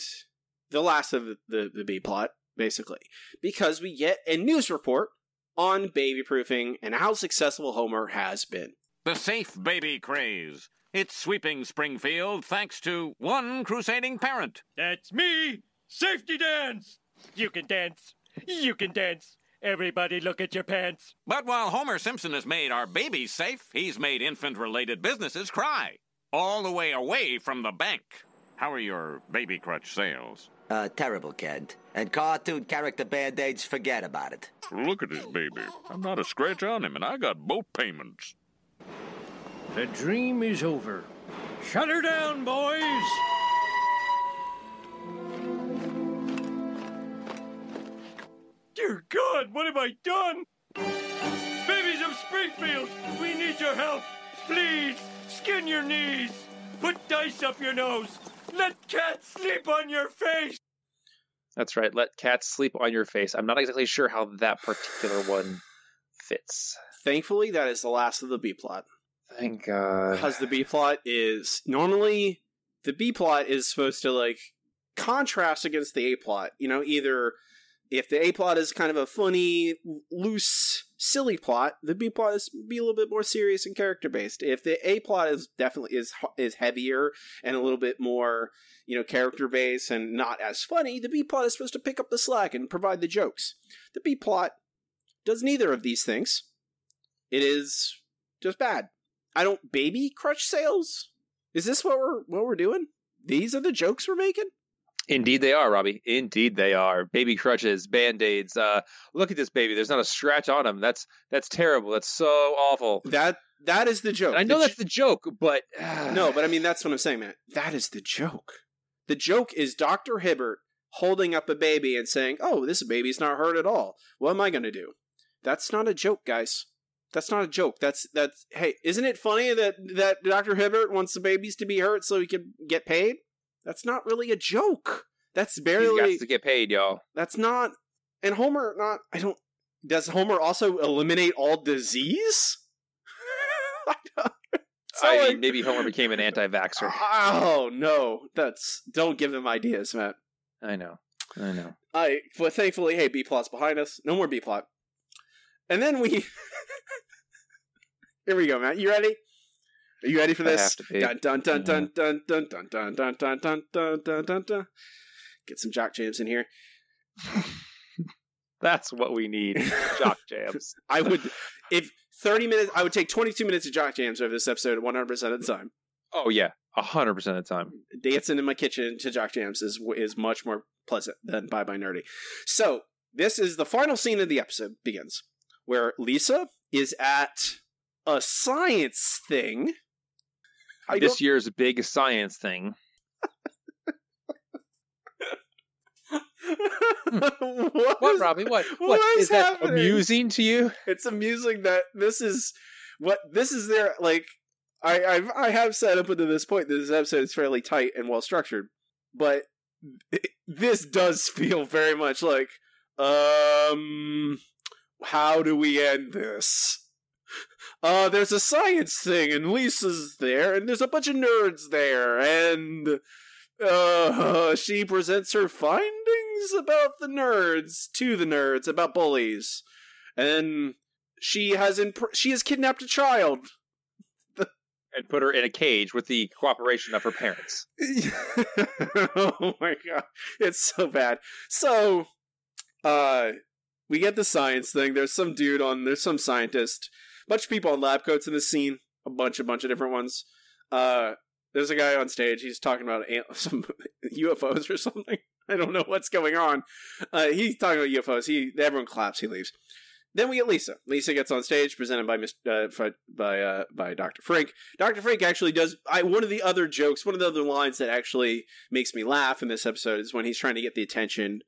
the last of the, the, the B plot, basically, because we get a news report on baby proofing and how successful Homer has been. The safe baby craze. It's sweeping Springfield thanks to one crusading parent. That's me! Safety dance! You can dance. You can dance. Everybody look at your pants. But while Homer Simpson has made our babies safe, he's made infant related businesses cry. All the way away from the bank. How are your baby crutch sales? Uh, terrible, Kent. And cartoon character band aids, forget about it. Look at this baby. I'm not a scratch on him, and I got both payments. The dream is over. Shut her down, boys! Dear God, what have I done? Babies of Springfield, we need your help. Please, skin your knees. Put dice up your nose. Let cats sleep on your face. That's right. Let cats sleep on your face. I'm not exactly sure how that particular one fits. Thankfully, that is the last of the B plot. Thank God. Because the B plot is normally the B plot is supposed to like contrast against the A plot. You know, either if the A plot is kind of a funny, loose, silly plot, the B plot is be a little bit more serious and character based. If the A plot is definitely is is heavier and a little bit more, you know, character based and not as funny, the B plot is supposed to pick up the slack and provide the jokes. The B plot does neither of these things. It is just bad. I don't baby crutch sales. Is this what we're what we're doing? These are the jokes we're making. Indeed, they are, Robbie. Indeed, they are. Baby crutches, band aids. Uh, look at this baby. There's not a scratch on him. That's that's terrible. That's so awful. That that is the joke. And I know The that's the joke, but *sighs* no, but I *sighs* mean that's what I'm saying, man. That is the joke. The joke is Doctor Hibbert holding up a baby and saying, "Oh, this baby's not hurt at all. What am I going to do?" That's not a joke, guys. That's not a joke. That's that's. Hey, isn't it funny that that Doctor Hibbert wants the babies to be hurt so he can get paid? That's not really a joke. That's he's barely. got to get paid, y'all. That's not. And Homer, not. I don't. Does Homer also eliminate all disease? *laughs* I don't- So, I like- mean, maybe Homer became an *laughs* anti-vaxxer. Oh no, that's don't give them ideas, Matt. I know. I know. I but thankfully, hey, B plot's behind us. No more B plot. And then we *laughs* Here we go, Matt. You ready? Are you ready for this? have to be. Dun dun dun dun dun dun dun dun dun dun dun dun dun dun dun. Get some jock jams in here. That's what we need. Jock jams. I would if 30 minutes I would take 22 minutes of jock jams over this episode 100% of the time. Oh yeah, hundred percent of the time. dancing in my kitchen to jock jams is is much more pleasant than bye bye Nerdie. So this is the final scene of the episode begins where Lisa is at a science thing. I this don't- year's big science thing. *laughs* what, What, is- Robbie? What? what What is is that amusing to you? It's amusing that this is what this is their like. I I've, I have said up until this point that this episode is fairly tight and well structured, but it- *laughs* this does feel very much like um, how do we end this? Uh, there's a science thing, and Lisa's there, and there's a bunch of nerds there, and uh, *laughs* she presents her findings about the nerds to the nerds about bullies, and she has imp- she has kidnapped a child. *laughs* and put her in a cage with the cooperation of her parents. *laughs* oh my god, it's so bad. So, uh, we get the science thing. There's some dude on. There's some scientist. Bunch of people in lab coats in the scene. A bunch, a bunch of different ones. Uh, there's a guy on stage. He's talking about *laughs* some UFOs or something. I don't know what's going on. Uh, he's talking about UFOs. He everyone claps. He leaves. Then we get Lisa. Lisa gets on stage, presented by uh, by uh, by Dr. Frink. Dr. Frink actually does. I one of the other jokes, one of the other lines that actually makes me laugh in this episode is when he's trying to get the attention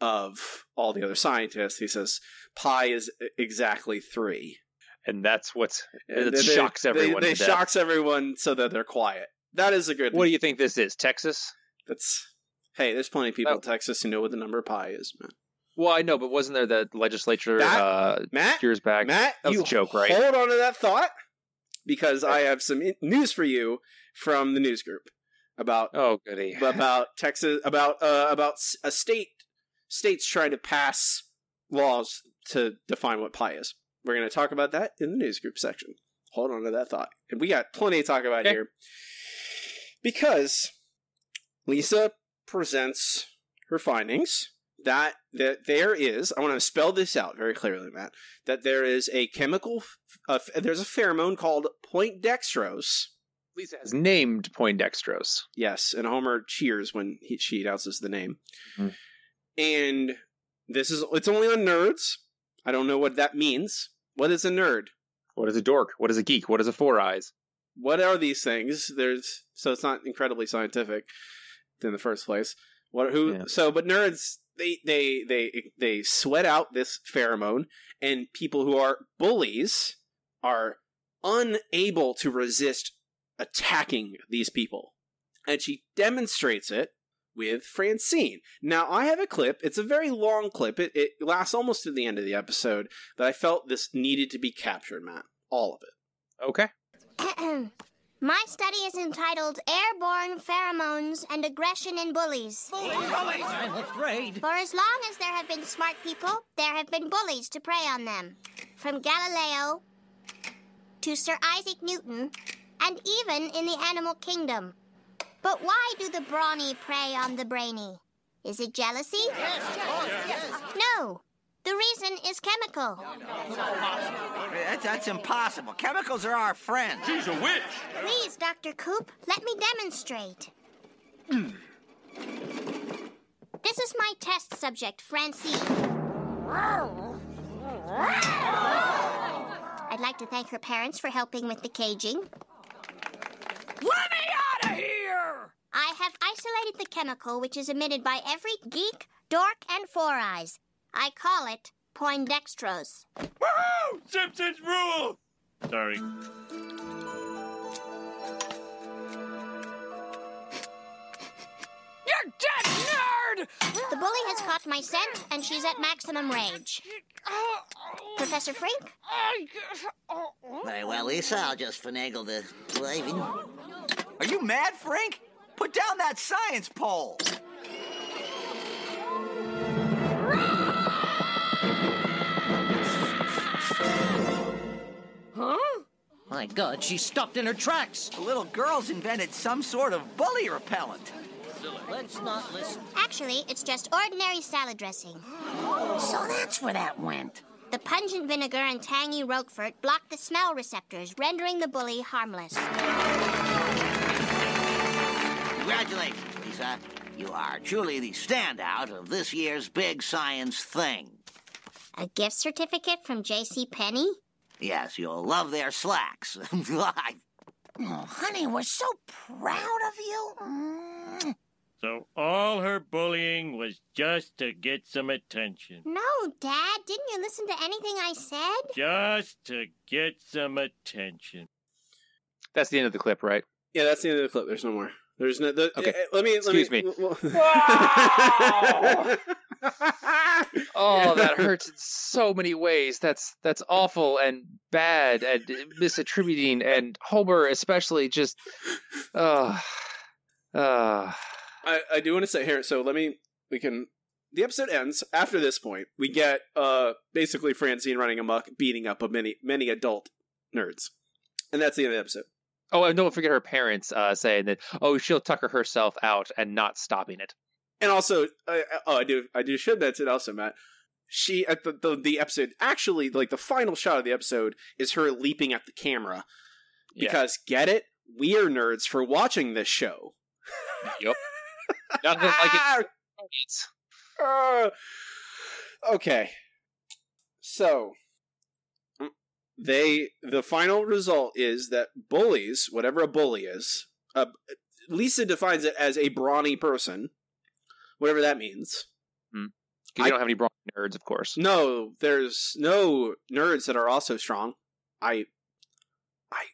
of all the other scientists. He says, "Pi is exactly three. And that's what's it they- shocks everyone. They, death. shocks everyone so that they're quiet. That is a good. What do you think this is? Texas? That's hey. There's plenty of people Oh. in Texas who know what the number pi is, man. Well, I know, but wasn't there the legislature Matt? uh, Matt, years back? Matt, that was you a joke, right? Hold on to that thought because I have some news for you from the news group about Oh, goody. about Texas about uh, about a state states trying to pass laws to define what pi is. We're going to talk about that in the news group section. Hold on to that thought, and we got plenty to talk about Okay. here because Lisa presents her findings that that there is. I want to spell this out very clearly, Matt. That there is a chemical. Uh, there's a pheromone called Poindextrose. Lisa has named Poindextrose. Yes, and Homer cheers when he, she announces the name. Mhm. And this is it's only on nerds. I don't know what that means. What is a nerd? What is a dork? What is a geek? What is a four eyes? What are these things? There's so it's not incredibly scientific in the first place. What who Yeah. so but nerds they they they they sweat out this pheromone and people who are bullies are unable to resist attacking these people. And she demonstrates it with Francine. Now, I have a clip. It's a very long clip. It, it lasts almost to the end of the episode, but I felt this needed to be captured, Matt. All of it. Okay. *clears throat* My study is entitled Airborne Pheromones and Aggression in Bullies. Bullies! I'm afraid. For as long as there have been smart people, there have been bullies to prey on them. From Galileo to Sir Isaac Newton, and even in the animal kingdom. But why do the brawny prey on the brainy? Is it jealousy? Yes, jealousy. Oh, no. The reason is chemical. That's, that's impossible. Chemicals are our friends. She's a witch. Please, Dr. Coop, let me demonstrate. *clears throat* this is my test subject, Francine. I'd like to thank her parents for helping with the caging. Let me out of here! I have isolated the chemical which is emitted by every geek, dork, and four eyes. I call it Poindextrose. Woohoo! Simpsons rule! Sorry. *laughs* You're dead nerd! The bully has caught my scent, and she's at maximum rage. Professor Frink? Very well, Lisa. I'll just finagle the leaving. Are you mad, Frink? Put down that science pole. Huh? My god, she stopped in her tracks. The little girl's invented some sort of bully repellent. Let's not listen. Actually, it's just ordinary salad dressing. So that's where that went. The pungent vinegar and tangy Roquefort block the smell receptors, rendering the bully harmless. Congratulations, Lisa. You are truly the standout of this year's big science thing. A gift certificate from J.C. Penney? Yes, you'll love their slacks. I- *laughs* Oh, honey, we're so proud of you. Mm. So all her bullying was just to get some attention. No, Dad. Didn't you listen to anything I said? Just to get some attention. That's the end of the clip, right? Yeah, that's the end of the clip. There's no more. There's no. The, Okay. uh, let me. Excuse let me. me. *laughs* *laughs* Oh, that hurts in so many ways. That's that's awful and bad and misattributing and Homer especially just uh uh I, I do want to say here, so let me we can the episode ends after this point. We get uh basically Francine running amok, beating up a many many adult nerds. And that's the end of the episode. Oh, and don't forget her parents uh saying that oh she'll tucker herself out and not stopping it. And also, uh, oh, I do, I do should mention also, Matt. She at the, the the episode actually like the final shot of the episode is her leaping at the camera because get it, we are nerds for watching this show. Yep. *laughs* Nothing like it. Uh, okay, so they the final result is that bullies, whatever a bully is, uh, Lisa defines it as a brawny person, whatever that means. Because you don't have any brawny nerds, of course. No, there's no nerds that are also strong. I, I,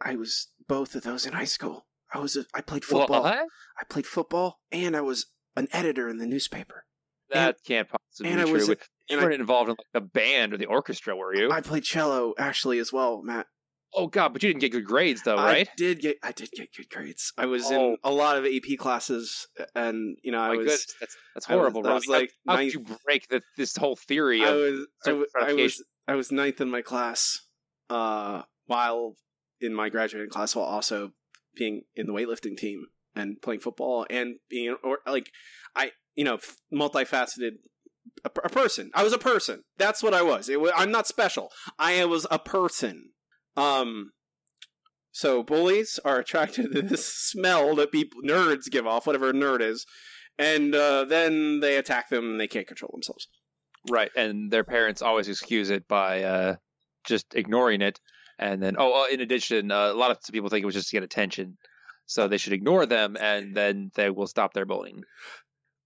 I was both of those in high school. I was a, I played football. What? I played football, and I was an editor in the newspaper. That can't possibly and be I true. was- but you weren't involved in like the band or the orchestra, were you? I played cello actually as well, Matt. oh God, but you didn't get good grades though, right? I did get I did get good grades. I was Oh. in a lot of AP classes, and you know I My was goodness, that's that's I was- horrible, I was like how, how ninth- could you break the, this whole theory I was I, social I was? I was ninth in my class, uh, while in my graduating class, while also being in the weightlifting team and playing football and being or like I you know multifaceted a, a person. I was a person. That's what I was. It wa- I'm not special. I was a person. Um. So bullies are attracted to this smell that people nerds give off, whatever a nerd is, and uh, then they attack them and they can't control themselves. Right, and their parents always excuse it by uh, just ignoring it, and then oh, in addition, uh, a lot of people think it was just to get attention, so they should ignore them, and then they will stop their bullying.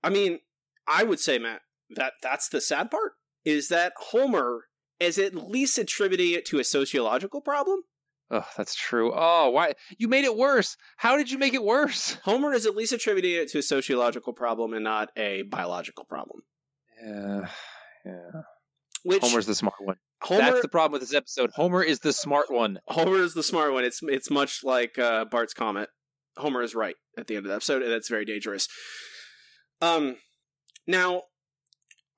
I mean, I would say, Matt, that that's the sad part is that Homer is at least attributing it to a sociological problem. Oh, that's true. Oh, why you made it worse? How did you make it worse? *laughs* Homer is at least attributing it to a sociological problem and not a biological problem. Yeah, yeah. Which Homer's the smart one. Homer, That's the problem with this episode. Homer is the smart one. Homer is the smart one. It's it's much like uh, Bart's comet. Homer is right at the end of the episode, and that's very dangerous. Um, now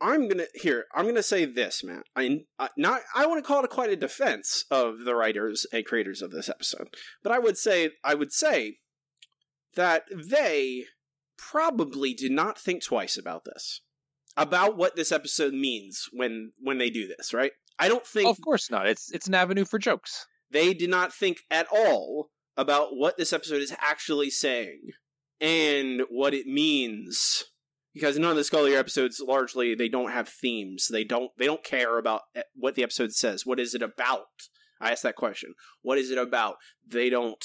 I'm gonna here. I'm gonna say this, man. I, I not. I want to call it quite a defense of the writers and creators of this episode, but I would say I would say that they probably did not think twice about this, about what this episode means when when they do this. Right? I don't think. Of course not. It's it's an avenue for jokes. They did not think at all about what this episode is actually saying and what it means. Because none of the Scullier episodes largely they don't have themes. They don't they don't care about eh, what the episode says. What is it about? I asked that question. What is it about? They don't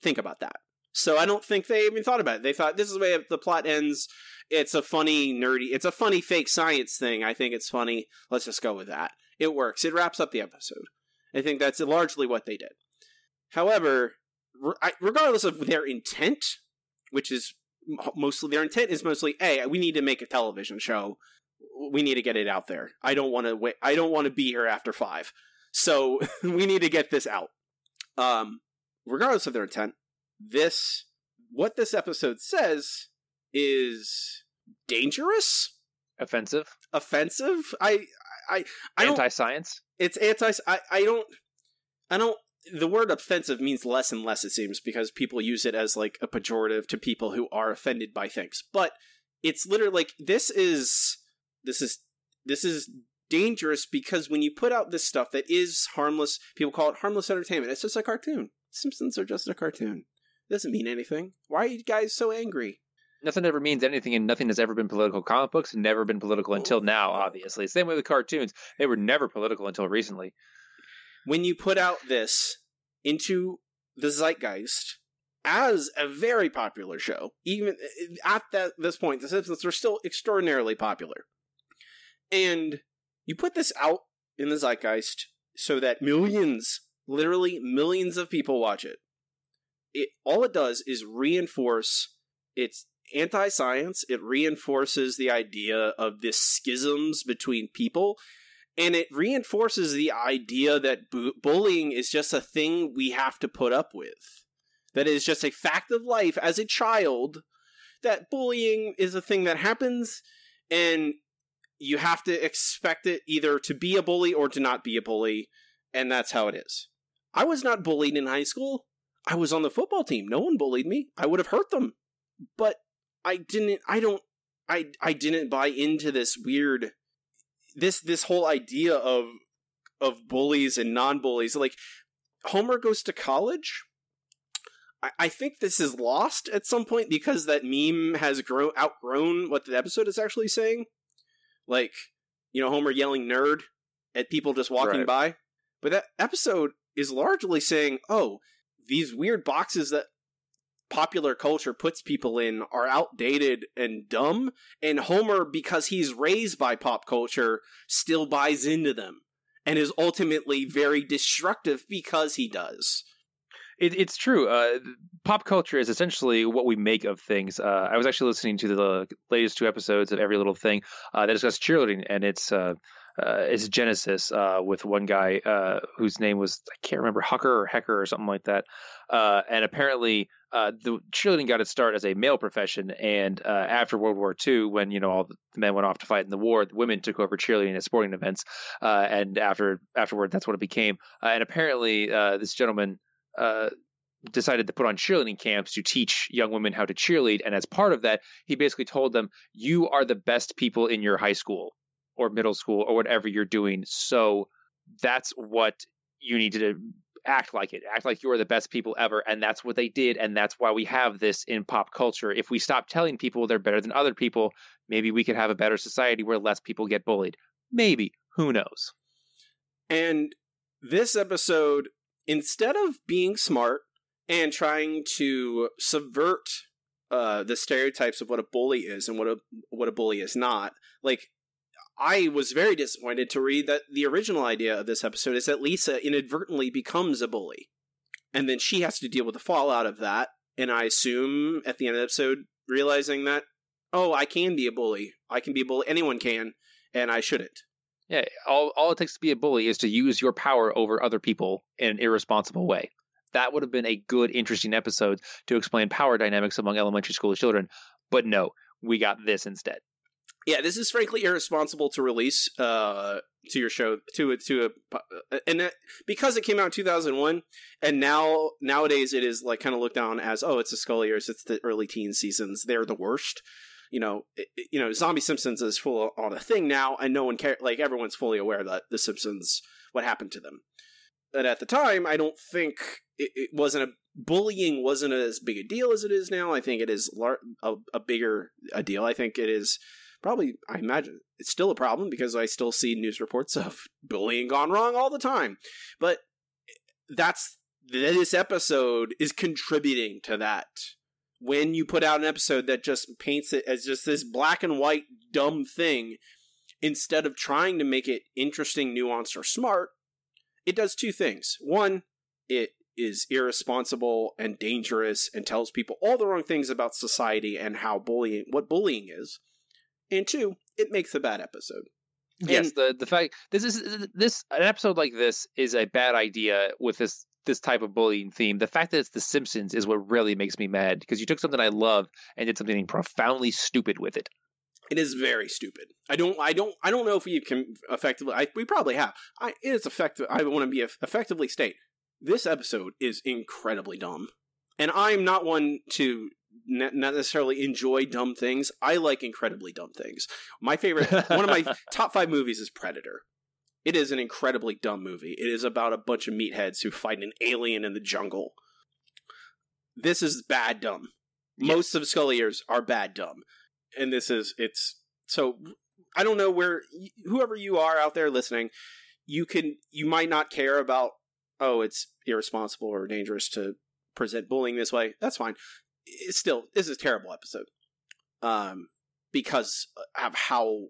think about that. So I don't think they even thought about it. They thought this is the way the plot ends. It's a funny, nerdy, it's a funny fake science thing. I think it's funny. Let's just go with that. It works. It wraps up the episode. I think that's largely what they did. However, regardless of their intent, which is mostly their intent is mostly, hey, we need to make a television show. We need to get it out there. I don't want to wait. I don't want to be here after five. So *laughs* we need to get this out. Um, regardless of their intent, this what this episode says is dangerous, Offensive, offensive. I I I don't anti-science. it's anti I, I don't i don't the word offensive means less and less it seems because people use it as like a pejorative to people who are offended by things. But it's literally like this is this is this is dangerous because when you put out this stuff that is harmless people call it harmless entertainment. It's just a cartoon. Simpsons are just a cartoon. It doesn't mean anything. Why are you guys so angry? Nothing ever means anything, and nothing has ever been political. Comic books have never been political until oh. now. Obviously, same way with cartoons; they were never political until recently. When you put out this into the zeitgeist as a very popular show, even uh, at that this point, the Simpsons are still extraordinarily popular, and you put this out in the zeitgeist so that millions, literally millions of people watch it. It all it does is reinforce its anti-science. It reinforces the idea of this schisms between people, and it reinforces the idea that bu- bullying is just a thing we have to put up with. That is just a fact of life as a child. That bullying is a thing that happens, and you have to expect it either to be a bully or to not be a bully, and that's how it is. I was not bullied in high school. I was on the football team. No one bullied me. I would have hurt them. But I didn't I don't I I didn't buy into this weird this this whole idea of of bullies and non-bullies. Like Homer goes to college. I, I think this is lost at some point because that meme has grown outgrown what the episode is actually saying. Like, you know, Homer yelling nerd at people just walking Right. by. But that episode is largely saying, oh, these weird boxes that popular culture puts people in are outdated and dumb, and Homer, because he's raised by pop culture, still buys into them and is ultimately very destructive because he does. It, it's true. Uh, pop culture is essentially what we make of things. Uh, I was actually listening to the latest two episodes of Every Little Thing uh, that discuss cheerleading, and it's uh, uh, it's Genesis uh, with one guy whose name was I can't remember Hucker or Hecker or something like that. And apparently, uh, the cheerleading got its start as a male profession, and uh, after World War II, when you know all the men went off to fight in the war, the women took over cheerleading at sporting events, uh, and after afterward, that's what it became. Uh, and apparently, uh, this gentleman decided to put on cheerleading camps to teach young women how to cheerlead. And as part of that, he basically told them, You are the best people in your high school or middle school or whatever you're doing. So that's what you need to act like it. Act like you are the best people ever. And that's what they did. And that's why we have this in pop culture. If we stop telling people they're better than other people, maybe we could have a better society where less people get bullied. Maybe. Who knows? And this episode, instead of being smart and trying to subvert uh, the stereotypes of what a bully is and what a what a bully is not, like I was very disappointed to read that the original idea of this episode is that Lisa inadvertently becomes a bully, and then she has to deal with the fallout of that. And I assume at the end of the episode, realizing that oh, I can be a bully, I can be a bully, anyone can, and I shouldn't. Yeah, all all it takes to be a bully is to use your power over other people in an irresponsible way. That would have been a good, interesting episode to explain power dynamics among elementary school children. But no, we got this instead. Yeah, this is frankly irresponsible to release uh, to your show to a to a and that, because it came out in 2001 and now nowadays it is like kind of looked down as oh it's the Sculliers it's the early teen seasons they're the worst. You know it- you know Zombie Simpsons is full on a thing now and no one care like everyone's fully aware that the Simpsons what happened to them. But at the time I don't think it, it wasn't a bullying wasn't as big a deal as it is now. I think it is lar- a, a bigger a deal. I think it is probably i imagine it's still a problem because i still see news reports of *laughs* bullying gone wrong all the time. But that's this episode is contributing to that. When you put out an episode that just paints it as just this black and white dumb thing instead of trying to make it interesting nuanced or smart it does two things. One it is irresponsible and dangerous and tells people all the wrong things about society and how bullying what bullying is and two, it makes a bad episode. Yes, the the fact this is this an episode like this is a bad idea with this this type of bullying theme. The fact that it's The Simpsons is what really makes me mad because you took something I love and did something profoundly stupid with it. It is very stupid. I don't. I don't. I don't know if we can effectively. I, we probably have. I, it is effective. I want to be effectively state this episode is incredibly dumb, and I'm not one to not necessarily enjoy dumb things. I like incredibly dumb things. My favorite, *laughs* one of my top five movies is Predator. It is an incredibly dumb movie. It is about a bunch of meatheads who fight an alien in the jungle. This is bad dumb. Most of Sculliers are bad dumb. And this is it's so I don't know where whoever you are out there listening, you can you might not care about oh it's irresponsible or dangerous to present bullying this way. That's fine. It's still this is a terrible episode. Um because of how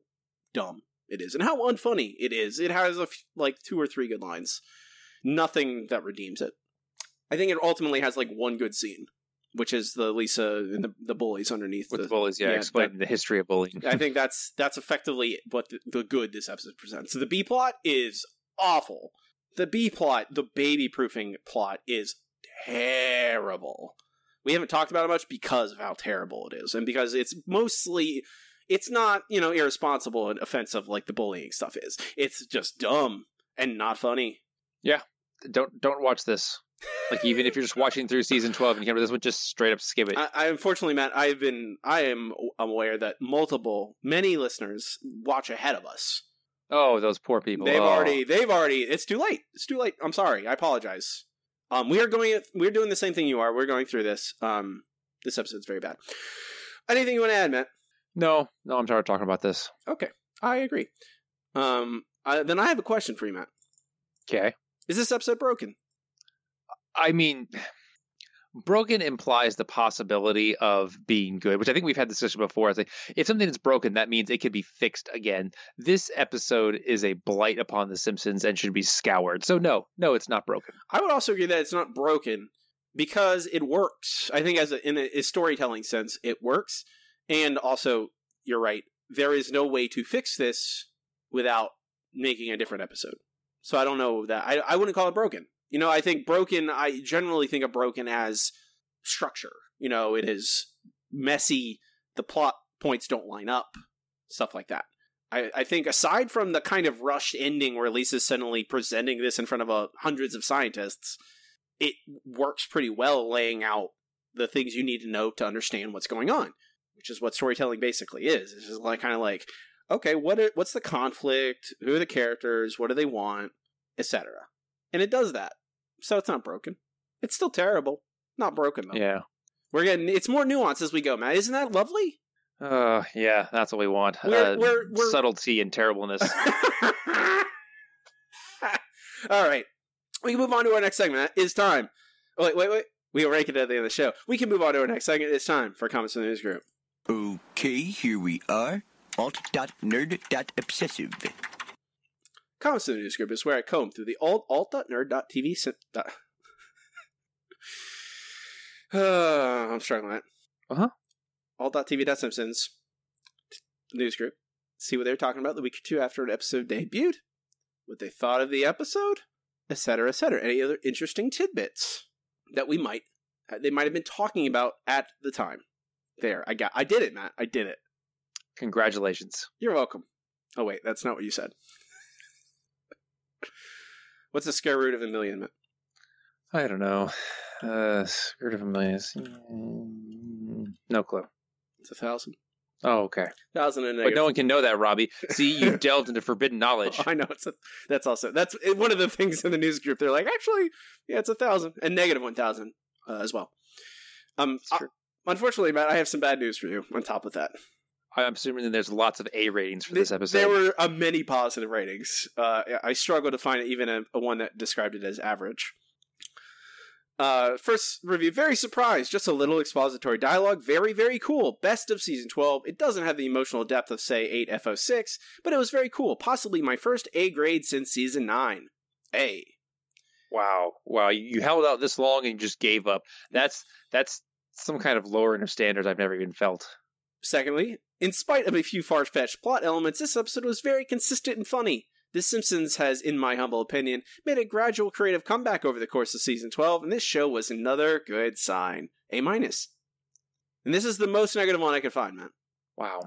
dumb it is and how unfunny it is. It has a f- like two or three good lines. Nothing that redeems it. I think it ultimately has like one good scene, which is the Lisa and the, the bullies underneath With the, the bullies, yeah, yeah, explaining the history of bullying. I *laughs* think that's that's effectively what the, the good this episode presents. So the B plot is awful. The B plot, the baby proofing plot, is terrible. We haven't talked about it much because of how terrible it is, and because it's mostly it's not you know irresponsible and offensive like the bullying stuff is. It's just dumb and not funny. Yeah, don't don't watch this. Like even if you're just watching through season twelve and you can't this one, just straight up skip it. I, I unfortunately, Matt, I've been I am aware that multiple many listeners watch ahead of us. oh, those poor people. They've Oh. already they've already it's too late. It's too late. I'm sorry. I apologize. Um we are going we're doing the same thing you are. We're going through this. Um this episode's very bad. Anything you want to add, Matt? No, no, I'm tired of talking about this. Okay. I agree. Um I, then I have a question for you, Matt. Okay. Is this episode broken? I mean, broken implies the possibility of being good, which I think we've had this discussion before. It's like if something is broken, that means it could be fixed again. This episode is a blight upon The Simpsons and should be scoured. So no, no, it's not broken. I would also agree that it's not broken because it works. I think as a, in a storytelling sense, it works. And also, you're right. There is no way to fix this without making a different episode. So I don't know that I I wouldn't call it broken. You know, I think broken. I generally think of broken as structure. You know, it is messy. The plot points don't line up. Stuff like that. I, I think aside from the kind of rushed ending where Lisa's suddenly presenting this in front of uh, hundreds of scientists, it works pretty well laying out the things you need to know to understand what's going on, which is what storytelling basically is. It's just like kind of like, okay, what are, what's the conflict? Who are the characters? What do they want? Etc. And it does that. So it's not broken. It's still terrible. Not broken though. Yeah. We're getting it's more nuanced as we go, Matt. Isn't that lovely? Uh, yeah, that's what we want. We're- uh, we're- we're- subtlety and terribleness. *laughs* All right. We can move on to our next segment. It's time. Oh, wait, wait, wait. We'll rank it at the end of the show. We can move on to our next segment. It's time for comments from the news group. Okay, here we are. Alt.nerd.obsessive. Comments in the news group is where I comb through the alt alt.nerd.tv. sim- dot- Uh, *sighs* I'm struggling with that. Uh huh. Alt.tv.simpsons news group. See what they were talking about the week or two after an episode debuted, what they thought of the episode, etc., etc. Any other interesting tidbits that we might uh, they might have been talking about at the time. There, I got, I did it, Matt. I did it. Congratulations. You're welcome. Oh wait, that's not what you said. What's the square root of a million, Matt? I don't know. Uh, root of a million. is- mm, No clue. It's a thousand. Oh, okay. Thousand and But no one can know that, Robbie. See, you *laughs* delved into forbidden knowledge. I know it's a, that's also that's one of the things in the news group. They're like, actually, yeah, it's a thousand and negative one thousand uh, as well. Um, uh, unfortunately, Matt, I have some bad news for you. On top of that, I'm assuming that there's lots of A ratings for this episode. there were uh, many positive ratings. Uh, I struggle to find even a, a one that described it as average. Uh, first review, very surprised. Just a little expository dialogue. Very, very cool. Best of season 12. It doesn't have the emotional depth of, say, 8 FO6, but it was very cool. Possibly my first A grade since season 9. A. Wow, wow! You held out this long and you just gave up. That's that's some kind of lowering of standards I've never even felt. Secondly, in spite of a few far fetched plot elements, this episode was very consistent and funny. The Simpsons has, in my humble opinion, made a gradual creative comeback over the course of season 12, and this show was another good sign. A minus. And this is the most negative one I could find, man. Wow.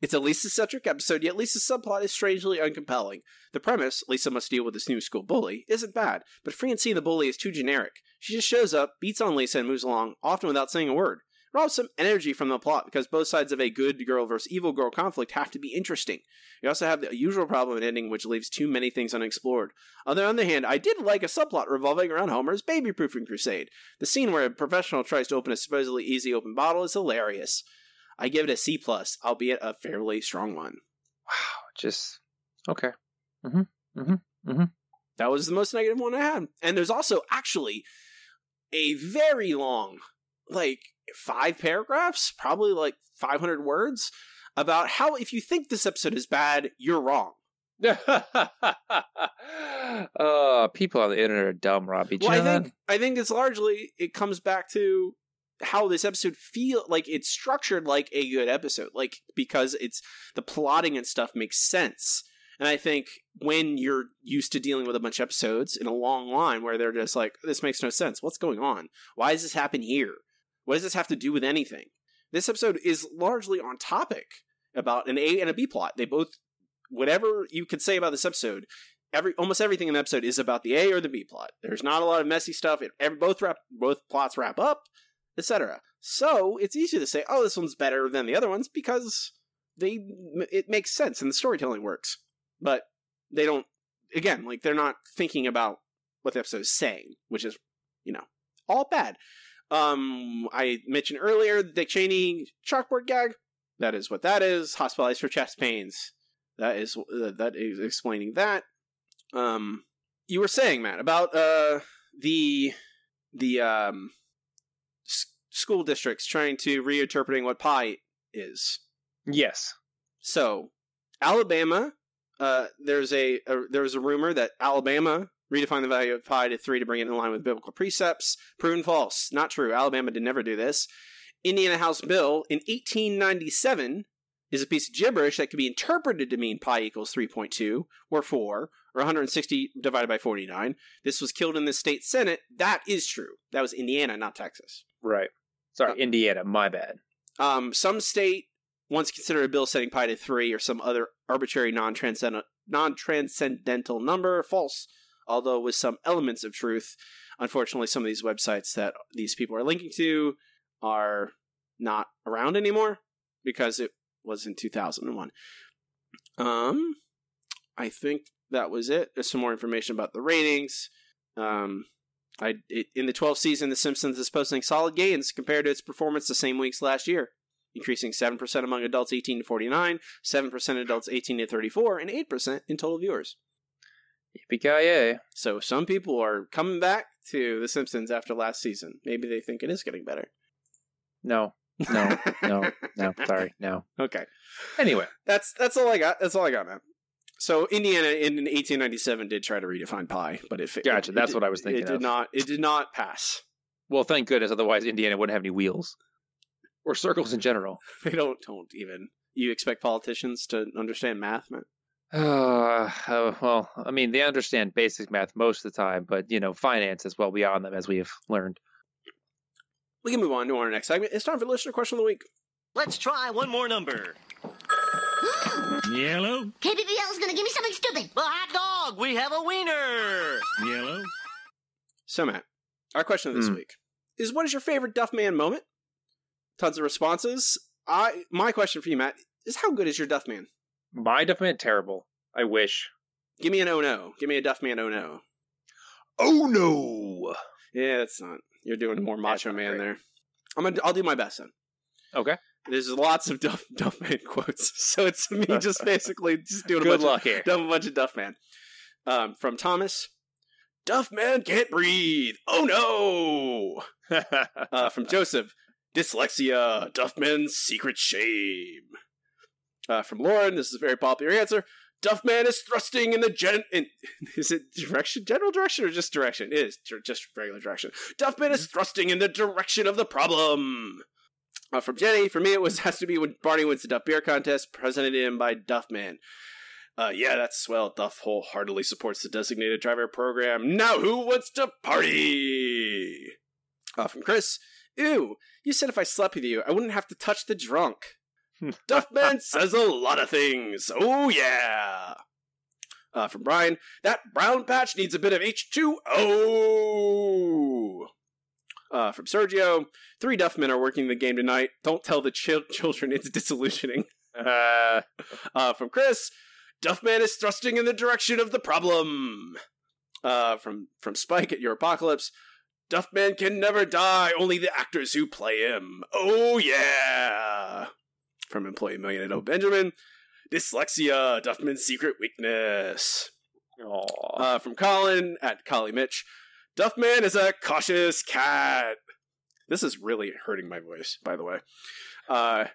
It's a Lisa-centric episode, yet Lisa's subplot is strangely uncompelling. The premise, Lisa must deal with this new school bully, isn't bad, but Francine the bully is too generic. She just shows up, beats on Lisa, and moves along, often without saying a word. It robs some energy from the plot because both sides of a good girl versus evil girl conflict have to be interesting. You also have the usual problem in ending, which leaves too many things unexplored. On the other hand, I did like a subplot revolving around Homer's baby proofing crusade. The scene where a professional tries to open a supposedly easy open bottle is hilarious. I give it a C plus, albeit a fairly strong one. Wow, just okay. Mm-hmm. Mm-hmm. Mm-hmm. That was the most negative one I had. And there's also actually a very long, like five paragraphs, probably like 500 words, about how if you think this episode is bad, you're wrong. uh, *laughs* people on the internet are dumb, Robbie. Well, I think I think it's largely it comes back to how this episode feel like it's structured like a good episode like because it's the plotting and stuff makes sense and i think when you're used to dealing with a bunch of episodes in a long line where they're just like this makes no sense what's going on why does this happen here what does this have to do with anything this episode is largely on topic about an a and a b plot they both whatever you could say about this episode every almost everything in the episode is about the A or the B plot. There's not a lot of messy stuff. It, every, both wrap, both plots wrap up, etc. So it's easy to say, "Oh, this one's better than the other ones" because they it makes sense and the storytelling works. But they don't. Again, like they're not thinking about what the episode is saying, which is, you know, all bad. Um, I mentioned earlier the Dick Cheney chalkboard gag. That is what that is. Hospitalized for chest pains. That is uh, that is explaining that um you were saying matt about uh the the um s- school districts trying to reinterpreting what pi is yes so alabama uh there's a, a there was a rumor that alabama redefined the value of pi to 3 to bring it in line with biblical precepts proven false not true alabama did never do this indiana house bill in 1897 is a piece of gibberish that could be interpreted to mean pi equals 3.2 or 4 or 160 divided by 49. This was killed in the state senate. That is true. That was Indiana, not Texas. Right. Sorry, Uh, Indiana. My bad. Um, some state once considered a bill setting pi to 3 or some other arbitrary non-transcendental, non-transcendental number. False, although with some elements of truth. Unfortunately, some of these websites that these people are linking to are not around anymore because it was in 2001. Um, I think that was it. There's some more information about the ratings. Um, I it, in the 12th season, The Simpsons is posting solid gains compared to its performance the same weeks last year, increasing 7% among adults 18 to 49, 7% adults 18 to 34, and 8% in total viewers. Yippee So some people are coming back to The Simpsons after last season. Maybe they think it is getting better. No, no, no, no. *laughs* Sorry, no. Okay. Anyway, That's that's all I got. That's all I got, man. So Indiana in 1897 did try to redefine pi, but it Gotcha, it- that's it- what I was thinking It did of. not. It did not pass. well, thank goodness. Otherwise, Indiana wouldn't have any wheels or circles in general. *laughs* They don't don't even. You expect politicians to understand math, man? Uh, uh, well, I mean, they understand basic math most of the time, but you know, finance is well beyond them, as we have learned. We can move on to our next segment. It's time for listener question of the week. Let's try one more number. *gasps* Yellow. KBBL is gonna give me something stupid. The hot dog. We have a wiener. Yellow. So Matt, our question of this Hmm. week is: What is your favorite Duff Man moment? Tons of responses. I my question for you, Matt, is how good is your Duff Man? My definitely terrible. I wish. Give me an oh no. Give me a Duff Man oh no. Oh no. Yeah, that's not. You're doing more Macho Man great. there. I'm gonna. I'll do my best then. Okay. There's lots of Duff *laughs* Duff Man quotes, *laughs* so it's me just *laughs* basically just doing a Good bunch luck of, here. doing a bunch of Duff Man. Um, from Thomas, Duff Man can't breathe. Oh no. uh, from Joseph, dyslexia, Duffman's secret shame. Uh, from Lauren, this is a very popular answer. Duffman is thrusting in the gen. In, *laughs* is it direction, general direction, or just direction? It is ju- just regular direction. Duffman is thrusting in the direction of the problem. Uh, from Jenny, for me, it was *laughs* has to be when Barney wins the Duff Beer Contest, presented in by Duffman. Uh, yeah, that's swell. Duff wholeheartedly supports the designated driver program. Now, who wants to party? Uh, from Chris, ew, you said if I slept with you, I wouldn't have to touch the drunk. Duffman *laughs* says a lot of things. Oh, yeah. Uh, from Brian, that brown patch needs a bit of H2O. Uh, from Sergio, three Duffmen are working the game tonight. Don't tell the chil- *laughs* children it's disillusioning. Uh, *laughs* Uh, from Chris, Duffman is thrusting in the direction of the problem. Uh, from from Spike at Your Apocalypse, Duffman can never die. Only the actors who play him. Oh yeah. From Employee Millionaire O. Benjamin, dyslexia, Duffman's secret weakness. Uh, from Colin at Collie Mitch, Duffman is a cautious cat. This is really hurting my voice, by the way. Uh,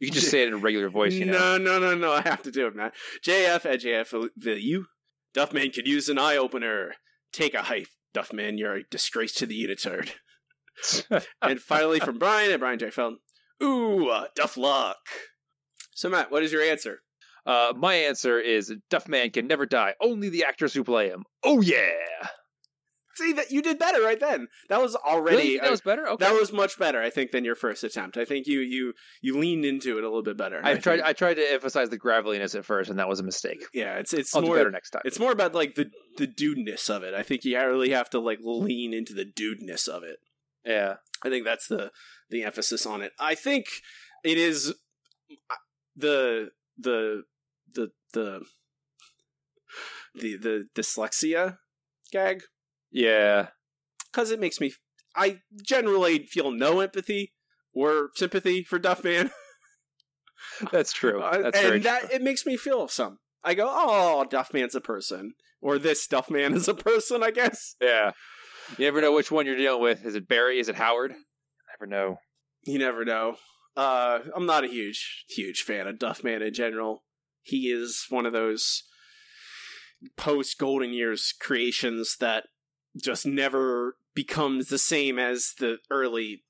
you can just say it in a regular voice, you know. no, no, no, no. I have to do it, Matt. JF at JF you. Duffman could use an eye opener. Take a hike, Duffman. You're a disgrace to the unitard. *laughs* and finally from Brian and Brian J. Felton. Ooh, uh, Duff Luck. So Matt, what is your answer? Uh, my answer is Duff Man can never die. Only the actors who play him. Oh yeah. See that you did better right then. That was already Really? That was better? Okay. That was much better, I think, than your first attempt. I think you you you leaned into it a little bit better. I tried. think- I tried to emphasize the graveliness at first, and that was a mistake. yeah, it's it's I'll do more better next time. It's more about like the the dudeness of it. I think you really have to like lean into the dudeness of it. Yeah. I think that's the the emphasis on it. I think it is the the the the the the dyslexia gag Yeah. because it makes me. I generally feel no empathy or sympathy for Duffman, *laughs* That's true. Uh, That's and that it makes me feel some. I go, oh, Duffman's a person, or this Duffman is a person. I guess. Yeah. You never know which one you're dealing with. Is it Barry? Is it Howard? Never know. you never know. Uh, I'm not a huge huge fan of Duffman in general. He is one of those post Golden Years creations that just never becomes the same as the early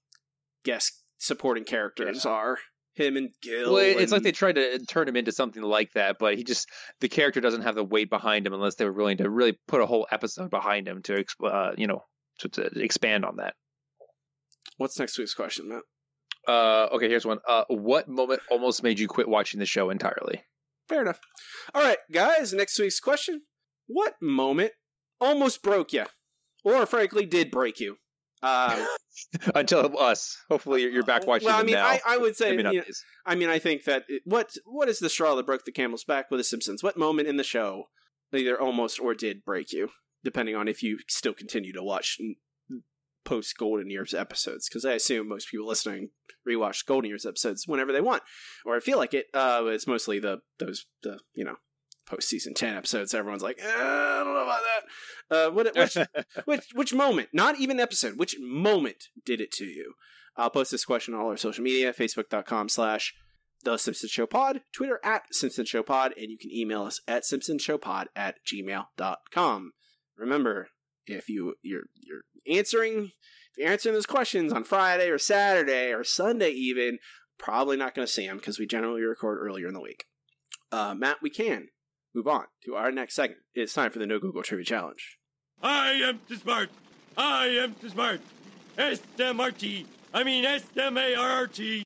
guest supporting characters are. Him and Gil. Well, it's and- like they tried to turn him into something like that, but he just the character doesn't have the weight behind him unless they were willing to really put a whole episode behind him to, uh, you know, to, to expand on that. What's next week's question, Matt? Uh, okay, here's one. Uh, what moment almost made you quit watching the show entirely? Fair enough. All right, guys. Next week's question: What moment almost broke you, or frankly did break you? Um, *laughs* Until us. Hopefully, you're, you're back watching well, I mean. I, I would say, Maybe not you know. I mean, I think that it, what what is the straw that broke the camel's back with the Simpsons? What moment in the show either almost or did break you, depending on if you still continue to watch post Golden Years episodes? Because I assume most people listening rewatch Golden Years episodes whenever they want, or I feel like it. Uh, it's mostly the those the you know post season ten episodes. Everyone's like, eh, I don't know about that. Uh, what which *laughs* which which moment? Not even episode. Which moment did it to you? I'll post this question on all our social media: Facebook.com slash The Simpson Show Pod, Twitter at Simpson Show Pod, and you can email us at simpsonshowpod at gmail.com. Remember, if you you're you're answering if you're answering those questions on Friday or Saturday or Sunday even, probably not going to see them because we generally record earlier in the week. Uh, Matt, we can move on to our next segment. It's time for the No Google Trivia Challenge. I am too smart. I am too smart. S-M-R-T. I mean S-M-A-R-R-T.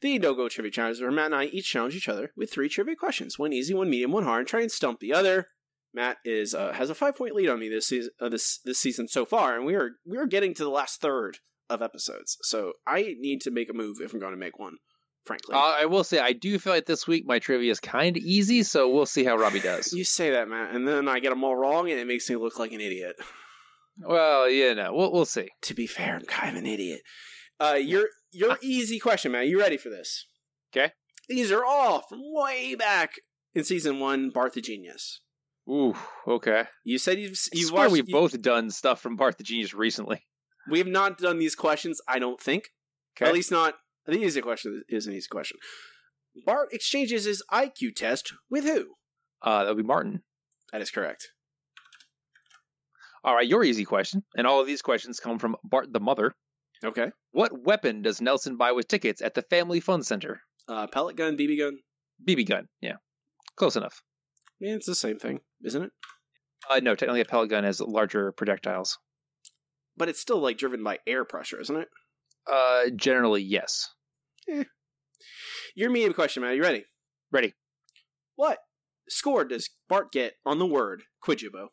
The No Go Trivia Challenge is where Matt and I each challenge each other with three trivia questions, one easy, one medium, one hard, and try and stump the other. Matt is uh, has a five point lead on me this season, uh, this this season so far, and we are we are getting to the last third of episodes. So I need to make a move if I'm going to make one. Frankly, Uh, I will say, I do feel like this week my trivia is kind of easy, so we'll see how Robbie does. *laughs* you say that, Matt, and then I get them all wrong, and it makes me look like an idiot. Well, you know, we'll we'll see. To be fair, I'm kind of an idiot. Uh, your your easy question, Matt. You ready for this? Okay. These are all from way back in season one, Bart the Genius. Ooh, okay. You said you've you've watched. we've you- both done stuff from Bart the Genius recently. we have not done these questions. I don't think. Okay. At least not. I think easy question is an easy question. Bart exchanges his IQ test with who? Uh, that'll be Martin. That is correct. All right, your easy question, and all of these questions come from Bart the mother. Okay. What weapon does Nelson buy with tickets at the Family Fun Center? Uh, pellet gun, BB gun. BB gun. Yeah, close enough. Yeah, it's the same thing, isn't it? Uh, no, technically a pellet gun has larger projectiles. But it's still like driven by air pressure, isn't it? Uh, generally yes. Your medium question, Matt. You ready? Ready. What score does Bart get on the word Kwyjibo?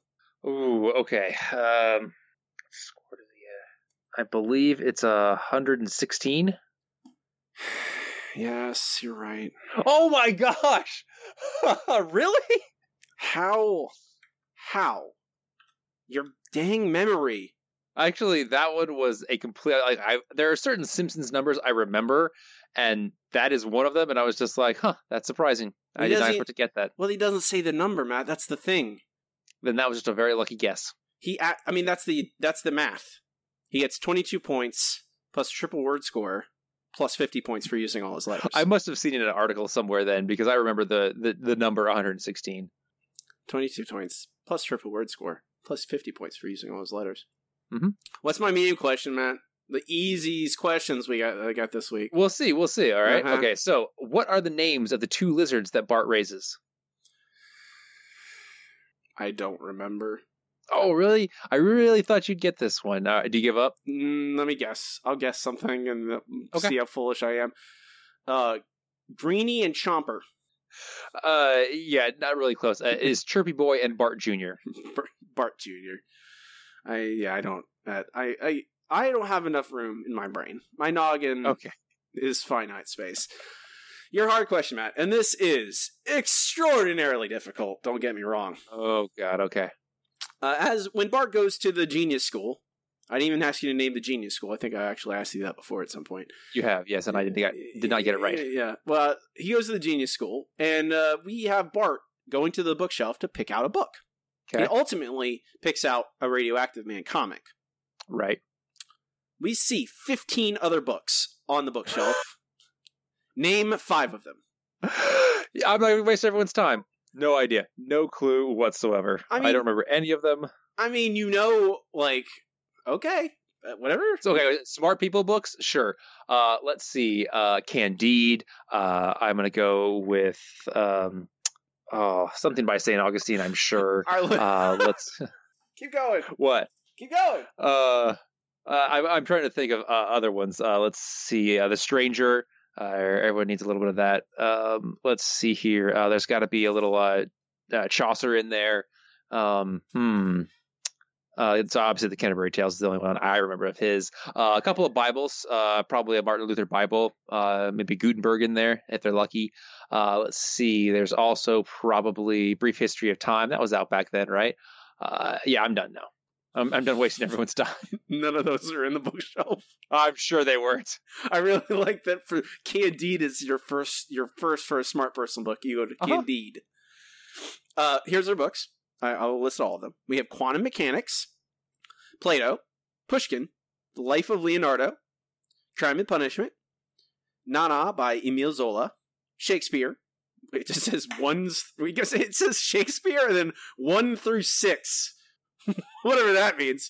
Ooh, okay. Um, score to the, uh, I believe it's a hundred and sixteen. *sighs* Yes, you're right. Oh my gosh! *laughs* really? How? How? Your dang memory. Actually, that one was a complete. Like, I there are certain Simpsons numbers I remember, and that is one of them. And I was just like, "Huh, that's surprising." I did not expect to get that. Well, he doesn't say the number, Matt. That's the thing. Then that was just a very lucky guess. He, I mean, that's the that's the math. He gets 22 points plus triple word score plus 50 points for using all his letters. I must have seen it in an article somewhere then because I remember the the, the number 116. 22 points plus triple word score plus 50 points for using all those letters. Mhm. What's my medium question, Matt? the easiest questions we got I got this week. We'll see. We'll see. All right? Uh-huh. Okay. So, what are the names of the two lizards that Bart raises? I don't remember. Oh, really? I really thought you'd get this one. Uh, do you give up? Mm, let me guess. I'll guess something and uh, Okay. see how foolish I am. Uh, Greenie and Chomper. Uh, yeah, not really close. Uh, *laughs* is Chirpy Boy and Bart Jr. Bart Jr. I yeah, I don't. Uh, I I I don't have enough room in my brain. My noggin Okay. is finite space. Your hard question, Matt, and this is extraordinarily difficult. Don't get me wrong. Oh God. Okay. Uh, as when Bart goes to the genius school, I didn't even ask you to name the genius school. I think I actually asked you that before at some point. You have yes, and I did not did not get it right. Yeah. Well, he goes to the genius school, and uh, we have Bart going to the bookshelf to pick out a book. Okay. He ultimately picks out a Radioactive Man comic. Right. We see 15 other books on the bookshelf. *gasps* Name five of them. I'm not going to waste everyone's time. No idea. No clue whatsoever. I I, don't remember any of them. I mean, you know, like, okay, uh, whatever. It's okay. Smart people books, sure. Uh, let's see. Uh, Candide. Uh, I'm gonna go with um, oh something by Saint Augustine. I'm *laughs* sure. Uh, let's *laughs* Keep going. *laughs* what? Keep going. Uh, uh, I'm I'm trying to think of uh, other ones. Uh, let's see. Uh, the Stranger. Uh, everyone needs a little bit of that. Um, let's see here. Uh, there's got to be a little uh, uh, Chaucer in there. Um, hmm. Uh, it's obviously the Canterbury Tales is the only one I remember of his. Uh, a couple of Bibles, uh, probably a Martin Luther Bible, uh, maybe Gutenberg in there if they're lucky. Uh, let's see. There's also probably Brief History of Time. That was out back then, right? Uh, yeah, I'm done now. I'm, I'm done wasting *laughs* everyone's time. *laughs* None of those are in the bookshelf. I'm sure they weren't. I really *laughs* like that for Candide is your first your first for a smart person book. You go to Uh-huh. Candide. Uh, here's our books. I, I'll list all of them. We have Quantum Mechanics, Plato, Pushkin, The Life of Leonardo, Crime and Punishment, Nana by Emile Zola, Shakespeare. It just says one. We guess it says Shakespeare and then one through six, *laughs* whatever that means.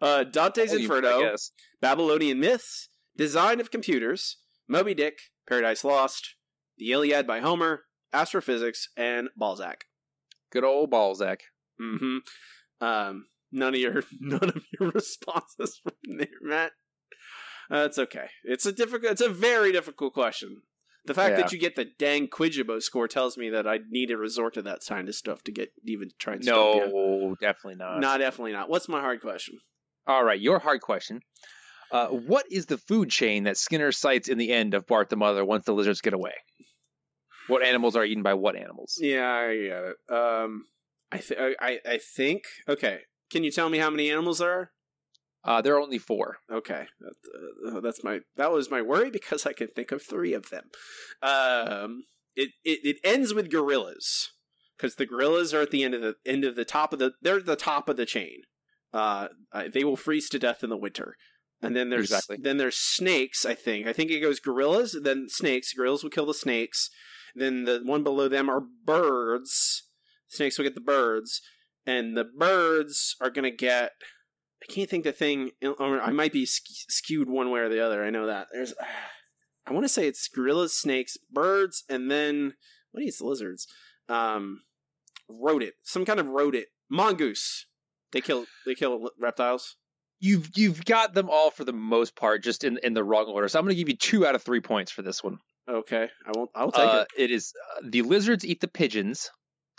Uh, Dante's Oh, Inferno. Babylonian Myths, Design of Computers, Moby Dick, Paradise Lost, The Iliad by Homer, Astrophysics, and Balzac. Good old Balzac. Mm-hmm. Um, none of your *laughs* none of your *laughs* responses from there, Matt. Uh, it's okay. It's a difficult. It's a very difficult question. The fact Yeah. that you get the dang Kwyjibo score tells me that I need to resort to that kind of stuff to get even try and. No, definitely not. No, definitely not. What's my hard question? All right, your hard question. Uh, what is the food chain that Skinner cites in the end of Bart the Mother once the lizards get away? What animals are eaten by what animals? Yeah, I get it. Um, I th- I I think. Okay, can you tell me how many animals there are? Uh, there are only four. Okay, that, uh, that's my that was my worry *laughs* because I can think of three of them. Um, it it, it ends with gorillas because the gorillas are at the end of the end of the top of the they're the top of the chain. Uh, uh, they will freeze to death in the winter. And then there's Exactly. then there's snakes. I think I think it goes gorillas, then snakes. Gorillas will kill the snakes. Then the one below them are birds. Snakes will get the birds, and the birds are gonna get. I can't think the thing. Or I might be sk- skewed one way or the other. I know that. There's. *sighs* I want to say it's gorillas, snakes, birds, and then what eats lizards? Um, rodent, some kind of rodent, mongoose. They kill. They kill reptiles. You've you've got them all for the most part, just in, in the wrong order. So I'm going to give you two out of three points for this one. Okay, I won't. I'll take Uh, it. it is uh, the lizards eat the pigeons,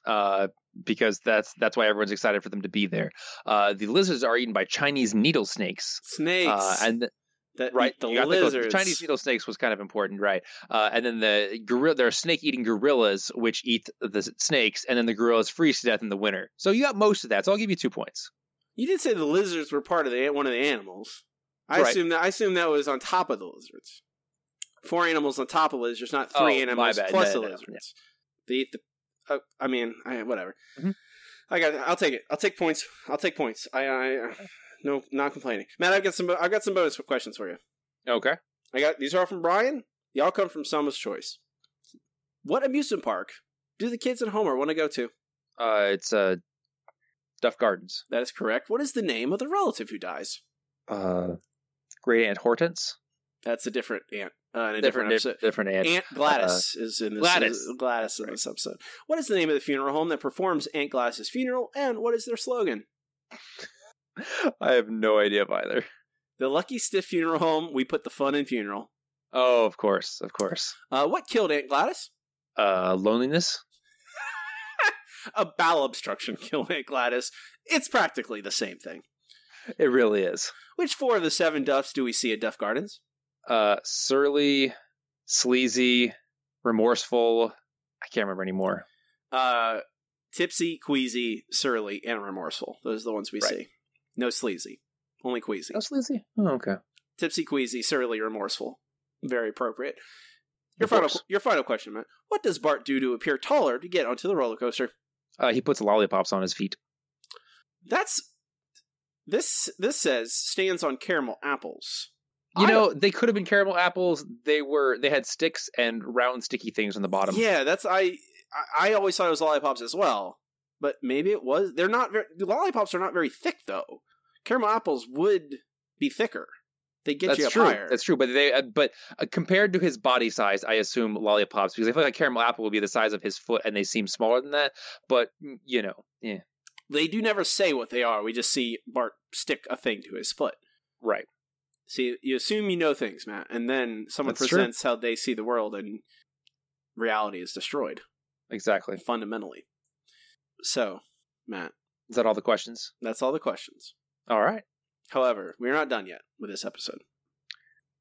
uh, because that's that's why everyone's excited for them to be there. Uh, the lizards are eaten by Chinese needle snakes. Snakes. Uh, and th- that right, the got the lizards. Chinese needle snakes was kind of important, right? Uh, and then the gorilla, there are snake-eating gorillas which eat the snakes, and then the gorillas freeze to death in the winter. So you got most of that. So I'll give you two points. You did say the lizards were part of the one of the animals. I Right. assume that I assume that was on top of the lizards. Four animals on top of lizards, not three Oh, animals plus No, the no, no, lizards. They eat the. Uh, I mean, I, whatever. Mhm. I got. I'll take it. I'll take points. I'll take points. I. I no, not complaining. Matt, I've got some. I've got some bonus questions for you. Okay. I got these are all from Brian. They all come from Selma's Choice. What amusement park do the kids at Homer want to go to? Uh, it's uh, Duff Gardens. That is correct. What is the name of the relative who dies? Uh, Great Aunt Hortense. That's a different ant. Uh, a different, Different- episode. different ant. Aunt Gladys is in this. Gladys. is- Gladys in this episode. What is the name of the funeral home that performs Aunt Gladys's funeral, and what is their slogan? *laughs* I have no idea of either. The Lucky Stiff Funeral Home. We put the fun in funeral. Oh, of course, of course. Uh, what killed Aunt Gladys? Uh, loneliness. *laughs* A bowel obstruction *laughs* killed Aunt Gladys. It's practically the same thing. It really is. Which four of the seven Duffs do we see at Duff Gardens? Uh, surly, sleazy, remorseful. I can't remember anymore. Uh, tipsy, queasy, surly, and remorseful. Those are the ones we Right. see. No sleazy, only queasy. No sleazy. Oh, okay. Tipsy, queasy, surly, remorseful. Very appropriate. Your Of final, course. your final question, Matt. What does Bart do to appear taller to get onto the roller coaster? Uh, he puts lollipops on his feet. That's this. This says stands on caramel apples. You I know, they could have been caramel apples. They were. They had sticks and round, sticky things on the bottom. Yeah, that's I. I- I always thought it was lollipops as well, but maybe it was. They're not very. Lollipops are not very thick though. Caramel apples would be thicker. They get That's you up true. higher. That's true. But they, uh, but uh, compared to his body size, I assume lollipops because I feel like a caramel apple would be the size of his foot, and they seem smaller than that. But mm, you know, yeah, They do never say what they are. We just see Bart stick a thing to his foot. right. See, you assume you know things, Matt, and then someone That's true. presents how they see the world, and reality is destroyed Exactly. fundamentally. So, Matt, Is that all the questions? that's all the questions. All right. However, we're not done yet with this episode.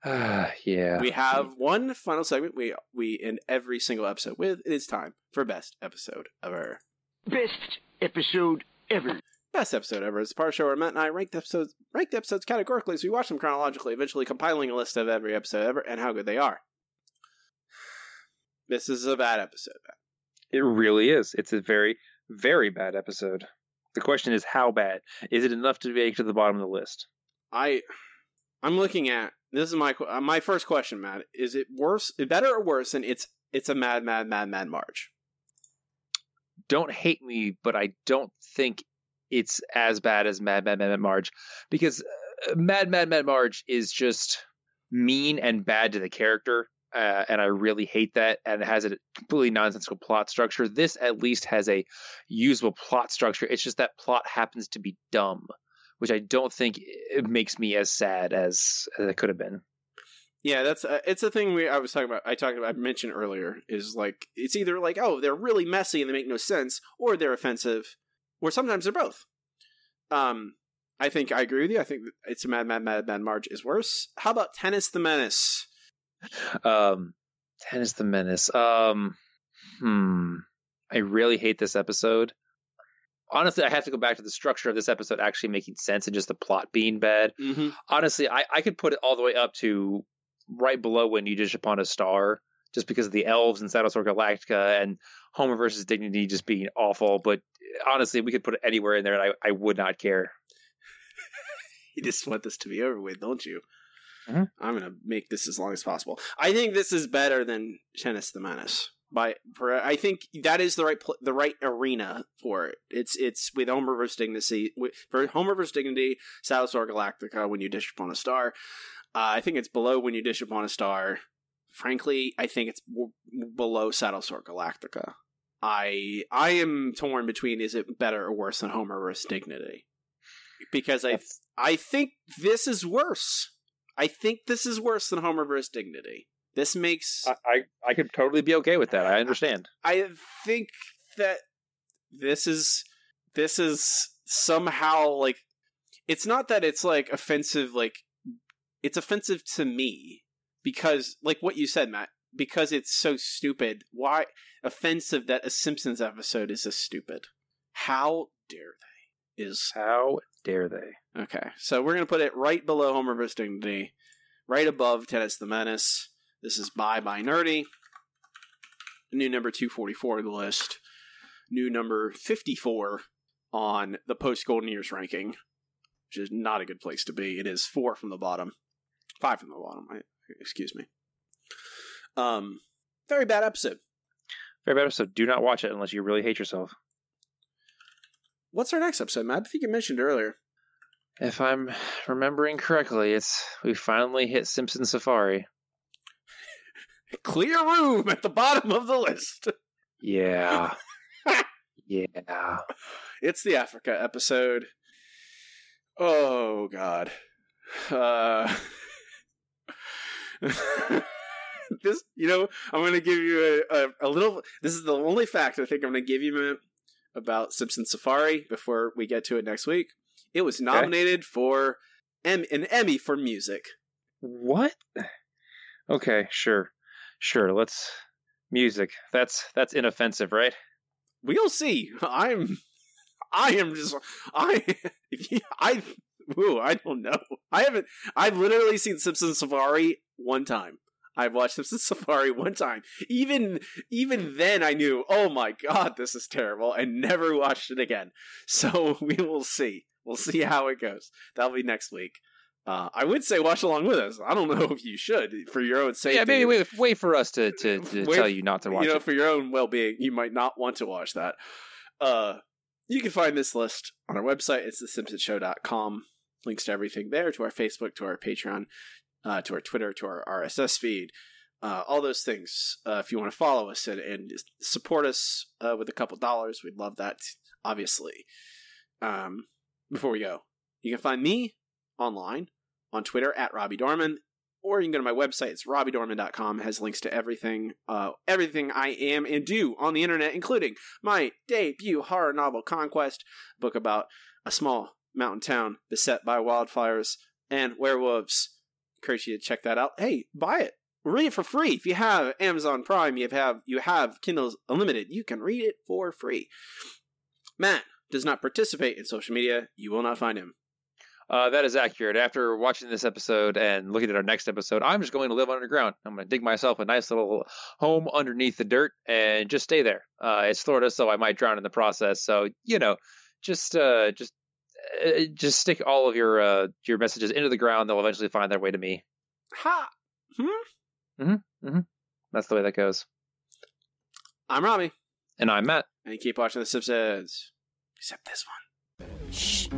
Ah, *sighs* yeah. We have one final segment we we end every single episode with. It is time for best episode ever. Best episode ever. Best episode ever is a part of the show where Matt and I ranked episodes ranked episodes categorically as we watch them chronologically, eventually compiling a list of every episode ever and how good they are. This is a bad episode, It really is. It's a very, very bad episode. The question is, how bad? Is it enough to make it to the bottom of the list? I I'm looking at this is my uh, my first question, Matt. Is it worse, better or worse than it's it's a mad, mad, mad, mad Marge? Don't hate me, but I don't think it's as bad as Mad Mad Mad Mad Marge because uh, Mad Mad Mad Marge is just mean and bad to the character. Uh, and I really hate that, and it has a completely nonsensical plot structure. This at least has a usable plot structure. It's just that plot happens to be dumb, which I don't think it makes me as sad as, as it could have been. Yeah, that's uh, it's a thing we I was talking about. I talked about I mentioned earlier is like it's either like oh they're really messy and they make no sense, or they're offensive, or sometimes they're both. Um, I think I agree with you. I think it's a Mad Mad Mad Mad Marge is worse. How about Tennis the Menace? Um, Tennis the Menace. Um, hmm. I really hate this episode. Honestly, I have to go back to the structure of this episode actually making sense and just the plot being bad. Mm-hmm. Honestly, I, I could put it all the way up to right below when you dish upon a star, just because of the elves and Battlestar Galactica and Homer versus Dignity just being awful. But honestly, we could put it anywhere in there, and I, I would not care. *laughs* You just want this to be over with, don't you? Mhm. I'm gonna make this as long as possible. I think this is better than Tennis the Menace. By for I think that is the right pl- the right arena for it. It's it's with Homer versus Dignity with, for Homer versus Dignity, Battlestar Galactica. When you dish upon a star, uh, I think it's below when you dish upon a star. Frankly, I think it's w- below Battlestar Galactica. I I am torn between is it better or worse than Homer versus Dignity because I I think this is worse. I think this is worse than Homer versus Dignity. This makes I, I, I could totally be okay with that. I understand. I think that this is this is somehow like it's not that it's like offensive like it's offensive to me because like what you said Matt because it's so stupid why offensive that a Simpsons episode is this stupid? How dare they? Is How dare they? okay so we're gonna put it right below Homer vs. Dignity right above Tennis the Menace. This is Bye Bye Nerdie. New number 244 of the list, new number 54 on the post Golden Years ranking, which is not a good place to be. It is four from the bottom, five from the bottom. I, excuse me. Um, very bad episode. Very bad episode. Do not watch it unless you really hate yourself. What's our next episode, Matt? I think you mentioned earlier. If I'm remembering correctly, it's we finally hit Simpson Safari. *laughs* Clear room at the bottom of the list. Yeah. *laughs* yeah. It's the Africa episode. Oh God. Uh, *laughs* *laughs* this, you know, I'm going to give you a, a, a little. This is the only fact I think I'm going to give you about Simpson Safari before we get to it next week. It was nominated for em- an Emmy for music. What? Okay, sure. Sure, let's music. That's that's inoffensive, right? We'll see. I'm I am just I *laughs* I *laughs* ooh, I don't know. I haven't I've literally seen Simpson Safari one time. I've watched Simpson Safari one time. Even even then I knew, oh my god, this is terrible, and never watched it again. So *laughs* we will see. We'll see how it goes. That'll be next week. Uh, I would say watch along with us. I don't know if you should for your own safety. Yeah, maybe wait, wait for us to, to, *laughs* to Wait- tell you not to watch you know, it. for your own well-being, you might not want to watch that. Uh, you can find this list on our website. It's thesimpsonshow.com. Links to everything there, to our Facebook, to our Patreon, uh, to our Twitter, to our RSS feed, uh, all those things. Uh, if you want to follow us and, and support us uh, with a couple dollars, we'd love that, obviously. Um, before we go, you can find me online on Twitter at Robbie Dorman, or you can go to my website. It's robbiedorman.com. It has links to everything, uh, everything I am and do on the internet, including my debut horror novel, Conquest, book about a small mountain town beset by wildfires and werewolves. Encourage you to check that out. Hey, buy it. Read it for free. If you have Amazon Prime, you have you have Kindle Unlimited. You can read it for free. Matt does not participate in social media. You will not find him. Uh, that is accurate. After watching this episode and looking at our next episode, I'm just going to live underground. I'm going to dig myself a nice little home underneath the dirt and just stay there. Uh, it's Florida, so I might drown in the process. So you know, just uh, just just stick all of your uh, your messages into the ground. They'll eventually find their way to me. Ha! Hmm? Mm-hmm. Mm-hmm. That's the way that goes. I'm Robbie. And I'm Matt. And you keep watching The Simpsons. Except this one. Shh.